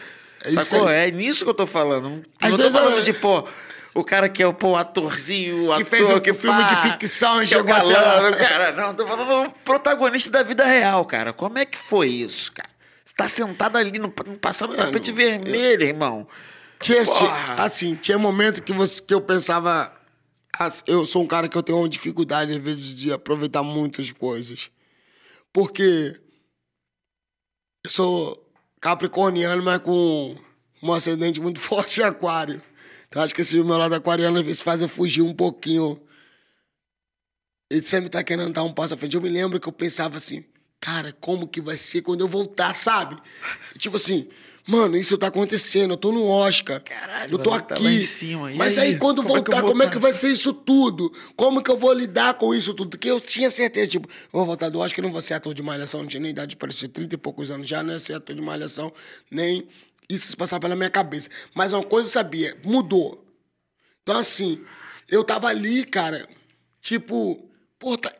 real. Sacou? É nisso que eu tô falando. Às não tô falando eu... de, pô, o cara que é o pô, atorzinho, o que ator, fez um que filme pá, de ficção e jogou galã, cara. Não, tô falando o protagonista da vida real, cara. Como é que foi isso, cara? Você tá sentado ali no, no passando Mano, tapete vermelho, eu... irmão. Tinha, tinha, assim, tinha momento que, você, que eu pensava eu sou um cara que eu tenho uma dificuldade, às vezes, de aproveitar muitas coisas. Porque eu sou capricorniano, mas com um ascendente muito (laughs) forte em aquário. Então acho que esse meu lado aquariano às vezes faz eu fugir um pouquinho. Ele sempre tá querendo dar um passo à frente. Eu me lembro que eu pensava assim, cara, como que vai ser quando eu voltar, sabe? Tipo assim, Mano, isso tá acontecendo, eu tô no Oscar. Caralho, eu tô aqui. Tá em cima. Mas aí, aí quando como voltar, é como é que vai ser isso tudo? Como que eu vou lidar com isso tudo? Porque eu tinha certeza, tipo, eu vou voltar do Oscar, eu não vou ser ator de malhação, não tinha nem idade de parecer 30 e poucos anos já, não ia ser ator de malhação, nem isso se passar pela minha cabeça. Mas uma coisa eu sabia, mudou. Então, assim, eu tava ali, cara, tipo, pô, tá,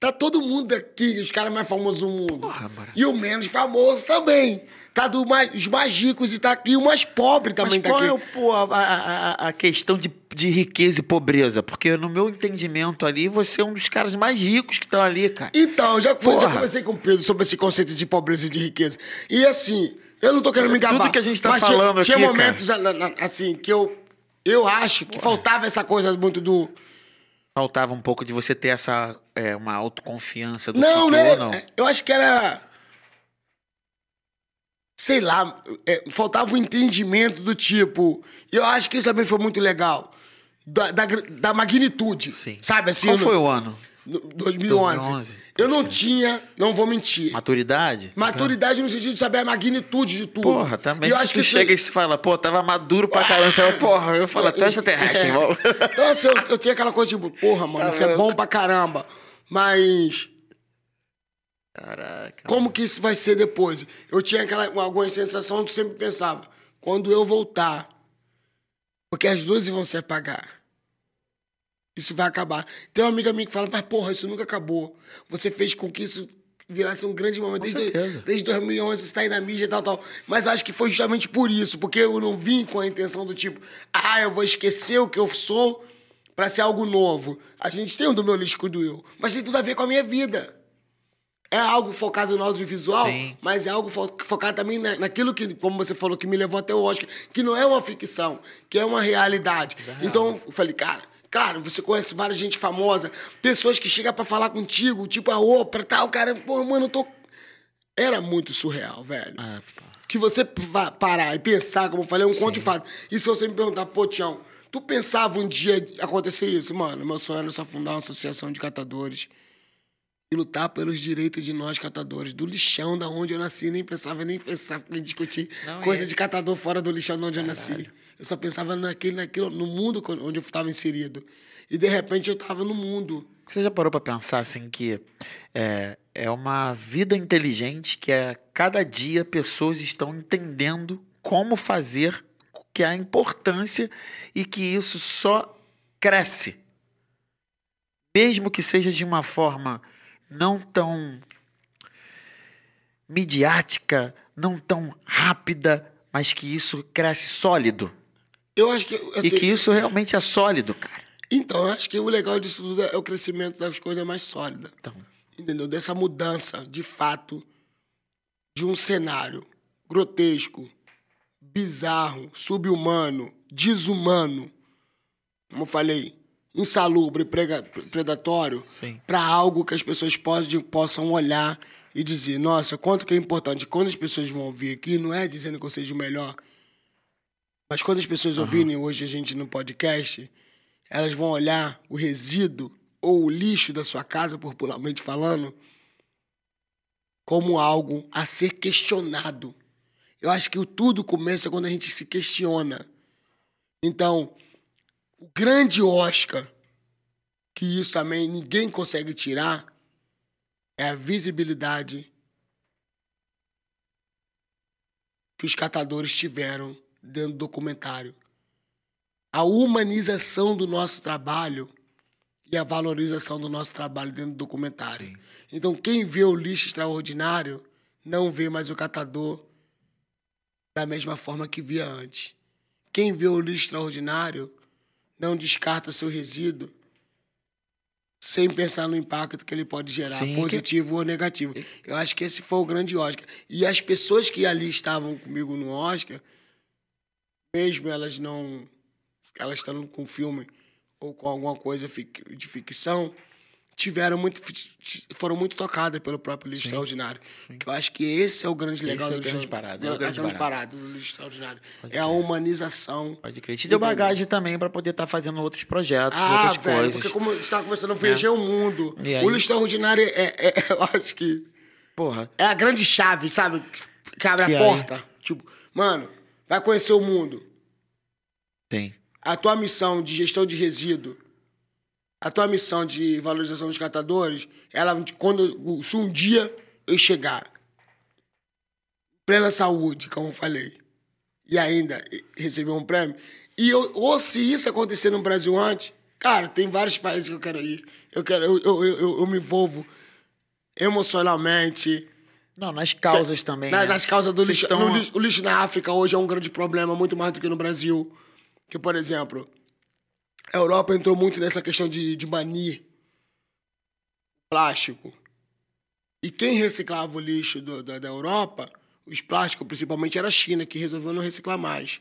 tá todo mundo aqui, os caras mais famosos do mundo. Porra, e o menos famoso também tá dos mais, mais ricos e tá aqui, o mais pobre também Mas qual tá aqui. é pô, a, a, a, questão de, de riqueza e pobreza? Porque no meu entendimento ali, você é um dos caras mais ricos que estão ali, cara. Então, já, foi, já conversei com o Pedro sobre esse conceito de pobreza e de riqueza. E assim, eu não tô querendo me gabar. Tudo que a gente tá falando tinha, aqui, Tinha momentos, cara. assim, que eu, eu acho que Porra. faltava essa coisa muito do... Faltava um pouco de você ter essa, é, uma autoconfiança do não, que, né? ou não? Eu acho que era sei lá, é, faltava o um entendimento do tipo. Eu acho que isso também foi muito legal. Da, da, da magnitude. Sim. Sabe assim? Qual foi o ano? 2011. 2011. Eu não tinha, não vou mentir. Maturidade? Maturidade no sentido de saber a magnitude de tudo. Porra, também. E eu se acho tu que chega e se fala, pô, tava maduro pra caramba. Você fala, porra, eu falo, até extraterrestre, irmão. (laughs) Então, assim, eu, eu tinha aquela coisa tipo, porra, mano, isso é bom pra caramba. Mas Caraca. Como que isso vai ser depois? Eu tinha aquela alguma sensação, eu sempre pensava, quando eu voltar, porque as luzes vão se apagar. Isso vai acabar. Tem uma amiga minha que fala, mas porra, isso nunca acabou. Você fez com que isso virasse um grande momento. Desde, desde 2011 você está aí na mídia e tal, tal. Mas acho que foi justamente por isso, porque eu não vim com a intenção do tipo, ah, eu vou esquecer o que eu sou para ser algo novo. A gente tem o do meu lixo do eu, mas tem tudo a ver com a minha vida. É algo focado no audiovisual, Sim. mas é algo fo- focado também na- naquilo que, como você falou, que me levou até o Oscar, que não é uma ficção, que é uma realidade. Então eu falei, cara, claro, você conhece várias gente famosa, pessoas que chegam pra falar contigo, tipo a Oprah, tal, cara, pô, mano, eu tô. Era muito surreal, velho. Ah, pô. Que você pa- parar e pensar, como eu falei, é um conto de fato. E se você me perguntar, pô, Tião, tu pensava um dia acontecer isso? Mano, meu sonho era só fundar uma associação de catadores e lutar pelos direitos de nós catadores, do lixão da onde eu nasci, nem pensava nem pensar em discutir Não, coisa é. de catador fora do lixão de onde eu nasci. Eu só pensava naquele, naquilo, no mundo onde eu estava inserido. E de repente eu estava no mundo. Você já parou pra pensar assim que é, é uma vida inteligente que é cada dia pessoas estão entendendo como fazer, que é a importância e que isso só cresce. Mesmo que seja de uma forma não tão midiática, não tão rápida, mas que isso cresce sólido. Eu acho que. E assim, que isso realmente é sólido, cara. Então, eu acho que o legal disso tudo é o crescimento das coisas mais sólidas. Então, entendeu? Dessa mudança, de fato, de um cenário grotesco, bizarro, subhumano, desumano, como eu falei, insalubre, prega- predatório, para algo que as pessoas possam, possam olhar e dizer, nossa, quanto que é importante. Quando as pessoas vão ouvir aqui, não é dizendo que eu seja o melhor, mas quando as pessoas ouvirem hoje a gente no podcast, elas vão olhar o resíduo ou o lixo da sua casa, popularmente falando, como algo a ser questionado. Eu acho que o tudo começa quando a gente se questiona. Então, o grande Oscar, que isso também ninguém consegue tirar, é a visibilidade que os catadores tiveram dentro do documentário. A humanização do nosso trabalho e a valorização do nosso trabalho dentro do documentário. Então, quem vê o lixo extraordinário não vê mais o catador da mesma forma que via antes. Quem vê o lixo extraordinário não descarta seu resíduo sem pensar no impacto que ele pode gerar, Sim, que- positivo ou negativo. Eu acho que esse foi o grande Oscar. E as pessoas que ali estavam comigo no Oscar, mesmo elas não. Elas estando com filme ou com alguma coisa de ficção, tiveram muito, foram muito tocadas pelo próprio lixo extraordinário. Que eu acho que esse é o grande legal é a do grande parada, é o a grande grande barato. parada do lixo extraordinário. é a humanização. Pode crer. Te deu bagagem também pra poder estar fazendo outros projetos, Ah, outras velho, coisas. porque como a gente estava conversando, eu viajei o mundo. E aí? O lixo extraordinário é, é- é- (laughs) eu acho que Porra, é a grande chave, sabe? Que- abre Que a aí? porta. Tipo, mano, vai conhecer o mundo. tem. a tua missão de gestão de resíduo, a tua missão de valorização dos catadores, ela quando se um dia eu chegar plena saúde, como eu falei, e ainda receber um prêmio, e eu, ou se isso acontecer no Brasil antes, cara, tem vários países que eu quero ir. Eu quero, eu, eu, eu, eu me envolvo emocionalmente, Não, nas causas também. na- né? nas causas do lixo. estão- lixo. O lixo na África hoje é um grande problema, muito mais do que no Brasil. Que, por exemplo, a Europa entrou muito nessa questão de, de banir plástico. E quem reciclava o lixo do- da, da Europa, os plásticos principalmente, era a China, que resolveu não reciclar mais.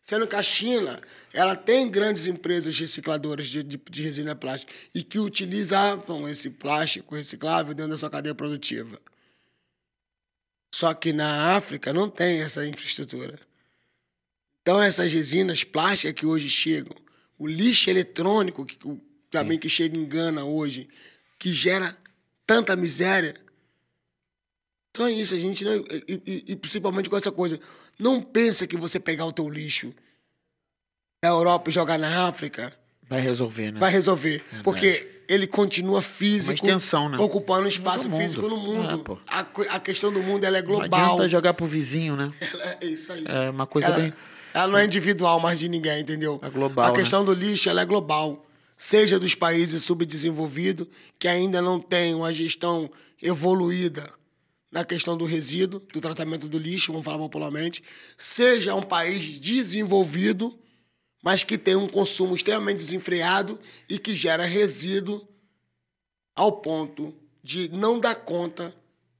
Sendo que a China, ela tem grandes empresas recicladoras de, de, de resina plástica e que utilizavam esse plástico reciclável dentro da sua cadeia produtiva. Só que na África não tem essa infraestrutura. Então essas resinas plásticas que hoje chegam, o lixo eletrônico que o- também que chega em Gana hoje, que gera tanta miséria. Então é isso, a gente não, e, e- e principalmente com essa coisa, não pensa que você pegar o teu lixo da Europa e jogar na África Vai resolver, né? vai resolver. Porque ele continua físico, extensão, né? ocupando um espaço físico no mundo. É, a, a questão do mundo ela é Não global. adianta jogar pro vizinho, né? (laughs) Ela é isso aí. É uma coisa ela, bem. Ela não é individual mais de ninguém, entendeu? É global, A questão do lixo ela é global. Seja dos países subdesenvolvidos, que ainda não têm uma gestão evoluída na questão do resíduo, do tratamento do lixo, vamos falar popularmente, seja um país desenvolvido, mas que tem um consumo extremamente desenfreado e que gera resíduo ao ponto de não dar conta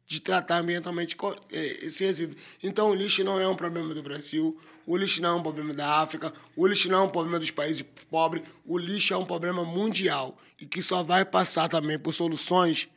de tratar ambientalmente eh, esse resíduo. Então, o lixo não é um problema do Brasil, o lixo não é um problema da África, o lixo não é um problema dos países pobres, o lixo é um problema mundial e que só vai passar também por soluções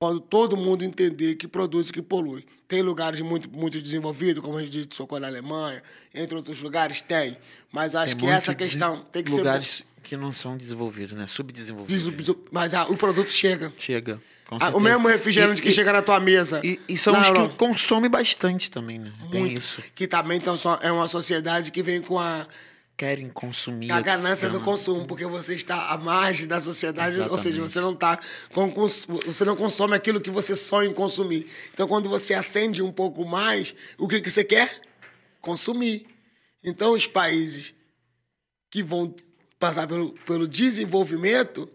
quando todo mundo entender que produz e que polui. Tem lugares muito, muito desenvolvidos, como a gente disse, socorro na Alemanha, entre outros lugares, tem. Mas acho Tem que essa questão tem que lugares que não são desenvolvidos, né? ser. Subdesenvolvidos. des- Mas ah, o produto chega. Chega. Ah, o mesmo refrigerante E- que e- chega na tua mesa. E, e são os que consomem bastante também, né? Tem Muito. isso. Que também então, é uma sociedade que vem com a, Querem consumir. a ganância do grama. consumo, porque você está à margem da sociedade, ou seja, Exatamente. você não tá com você não consome aquilo que você sonha em consumir. Então, quando você acende um pouco mais, o que, que você quer? Consumir. Então, os países que vão passar pelo, pelo desenvolvimento,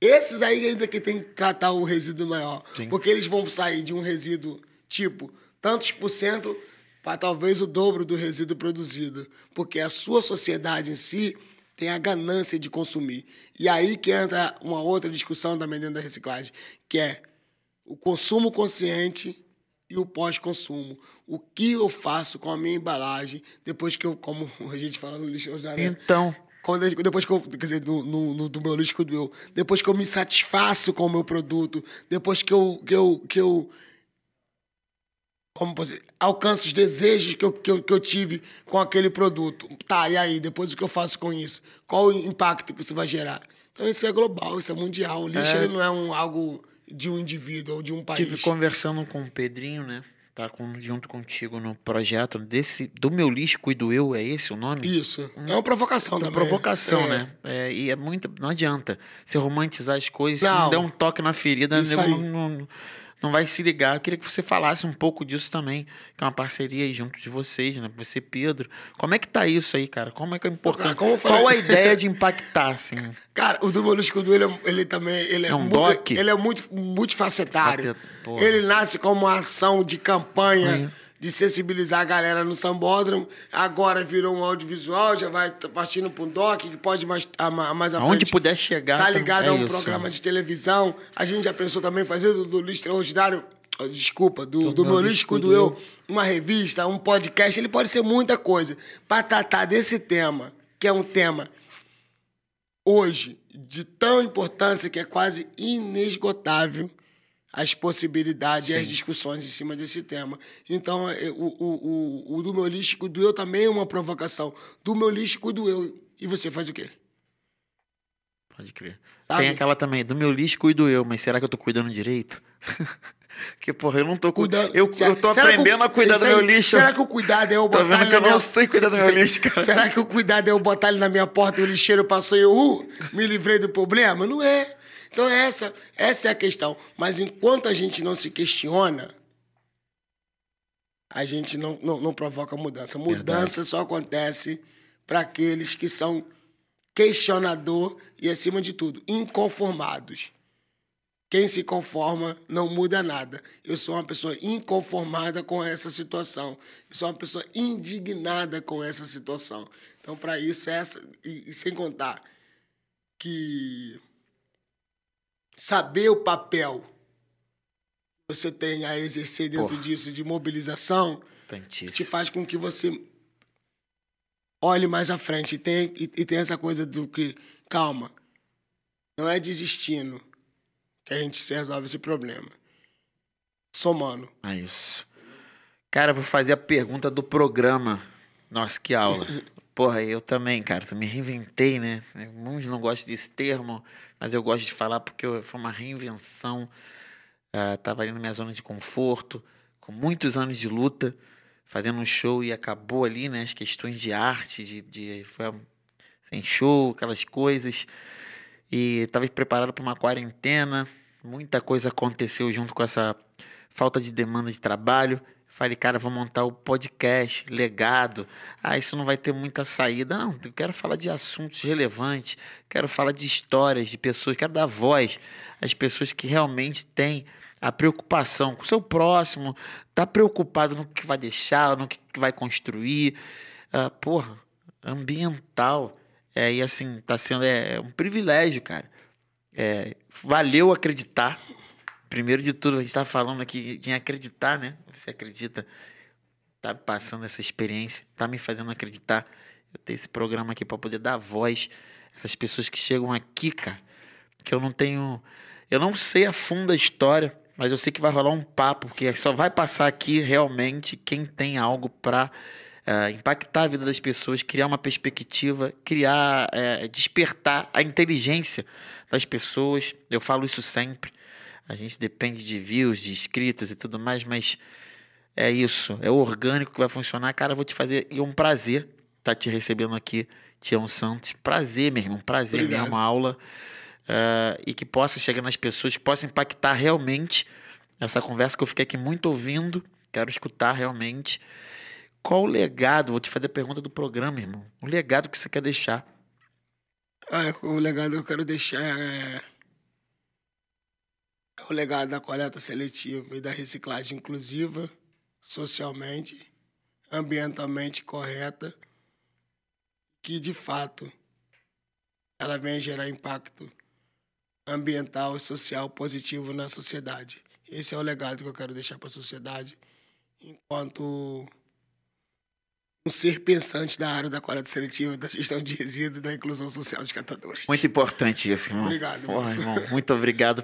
esses aí ainda que tem que tratar o resíduo maior. Sim. Porque eles vão sair de um resíduo tipo tantos por cento para talvez o dobro do resíduo produzido. Porque a sua sociedade em si tem a ganância de consumir. E aí que entra uma outra discussão também dentro da reciclagem, que é o consumo consciente e o pós-consumo. O que eu faço com a minha embalagem depois que eu, como (laughs) a gente fala no lixo hoje, né? Então, Quando, depois que eu, quer dizer, no, no- no- do meu lixo que eu depois que eu me satisfaço com o meu produto, depois que eu, que eu, que eu como posso dizer, alcanço os desejos que eu, que, eu, que eu tive com aquele produto. Tá, e aí, depois o que eu faço com isso? Qual o impacto que isso vai gerar? Então isso é global, isso é mundial. O lixo É. não é um, algo de um indivíduo ou de um país. Estive conversando com o Pedrinho, né? Tá com, junto contigo no projeto desse do meu lixo cuido eu, é esse o nome? Isso. É uma provocação também. Provocação, É. né? É, e é muito. Não adianta você romantizar as coisas, se Não. não der um toque na ferida, não, não, não vai se ligar. Eu queria que você falasse um pouco disso também, que é uma parceria aí junto de vocês, né? Você, Pedro. Como é que tá isso aí, cara? Como é que é importante? Qual a ideia de impactar, assim? (laughs) Cara, o do Molusco do ele, é- ele também ele é, É um mu- doc? ele é muito multifacetário. Porra. Ele nasce como uma ação de campanha. De sensibilizar a galera no sambódromo. Agora virou um audiovisual, já vai partindo para um doc que pode mais mais à Aonde frente puder chegar. Tá ligado é a um isso. programa de televisão. A gente já pensou também fazer do, do Lixo Extraordinário, desculpa, do, Do Meu Cuido do eu, Eu. uma revista, um podcast. Ele pode ser muita coisa. Para tratar desse tema, que é um tema hoje de tão importância que é quase inesgotável as possibilidades e as discussões em cima desse tema. Então, é, o, o, o, o do meu lixo cuido eu também é uma provocação. Do meu lixo cuido eu. E você faz o quê? Pode crer. Sabe? Tem aquela também, do meu lixo cuido eu, mas será que eu tô cuidando direito? (laughs) Porque, porra, eu não tô cuidando. Eu, Será- eu tô que aprendendo a cuidar do aí, meu lixo. Será que o cuidado é eu botar vendo ele que eu na não minha- sei cuidar do meu (laughs) lixo, cara. Será que o cuidado é eu botar ele na minha porta e o lixeiro passou e eu uh, me livrei do problema? Não é. Então essa, essa é a questão. Mas enquanto a gente não se questiona, a gente não, não, não provoca mudança. Mudança só acontece para aqueles que são questionador e, acima de tudo, inconformados. Quem se conforma não muda nada. Eu sou uma pessoa inconformada com essa situação. Eu sou uma pessoa indignada com essa situação. Então, para isso, essa. E, e sem contar que saber o papel que você tem a exercer dentro Porra. disso de mobilização te faz com que você olhe mais à frente e tem, e, e tem essa coisa do que, calma, não é desistindo que a gente resolve esse problema. Somando. É isso. Cara, eu vou fazer a pergunta do programa. Nossa, que aula. (laughs) Porra, eu também, cara, eu me reinventei, né? Muitos não gostam desse termo, mas eu gosto de falar porque foi uma reinvenção. Ah, tava ali na minha zona de conforto, com muitos anos de luta, fazendo um show e acabou ali, né? As questões de arte, de, de foi sem show, aquelas coisas. e estava preparado para uma quarentena. Muita coisa aconteceu junto com essa falta de demanda de trabalho. Falei, cara, vou montar o podcast, legado. Ah, isso não vai ter muita saída. Não, eu quero falar de assuntos relevantes, quero falar de histórias, de pessoas, quero dar voz às pessoas que realmente têm a preocupação com o seu próximo, tá preocupado no que vai deixar, no que vai construir. Ah, porra, ambiental. É, e assim, tá sendo é, um privilégio, cara. É, valeu acreditar Primeiro de tudo, a gente está falando aqui de acreditar, né? Você acredita, tá passando essa experiência, tá me fazendo acreditar. Eu tenho esse programa aqui para poder dar voz a essas pessoas que chegam aqui, cara. Que eu não tenho. Eu não sei a fundo a história, mas eu sei que vai rolar um papo, que só vai passar aqui realmente quem tem algo para uh, eh, impactar a vida das pessoas, criar uma perspectiva, criar, uh, despertar a inteligência das pessoas. Eu falo isso sempre. A gente depende de views, de inscritos e tudo mais, mas é isso. É orgânico que vai funcionar. Cara, eu vou te fazer. E é um prazer estar tá te recebendo aqui, Tião Santos. Prazer, meu irmão. Prazer Obrigado. mesmo, aula. Uh, e que possa chegar nas pessoas, que possa impactar realmente essa conversa que eu fiquei aqui muito ouvindo. Quero escutar realmente. Qual o legado? Vou te fazer a pergunta do programa, irmão. O legado que você quer deixar? Ah, o legado que eu quero deixar é o legado da coleta seletiva e da reciclagem inclusiva, socialmente, ambientalmente correta, que de fato ela vem gerar impacto ambiental e social positivo na sociedade. Esse é o legado que eu quero deixar para a sociedade, enquanto um ser pensante da área da coleta seletiva, da gestão de resíduos e da inclusão social dos catadores. Muito importante isso, irmão. Obrigado. Porra, irmão. Muito obrigado.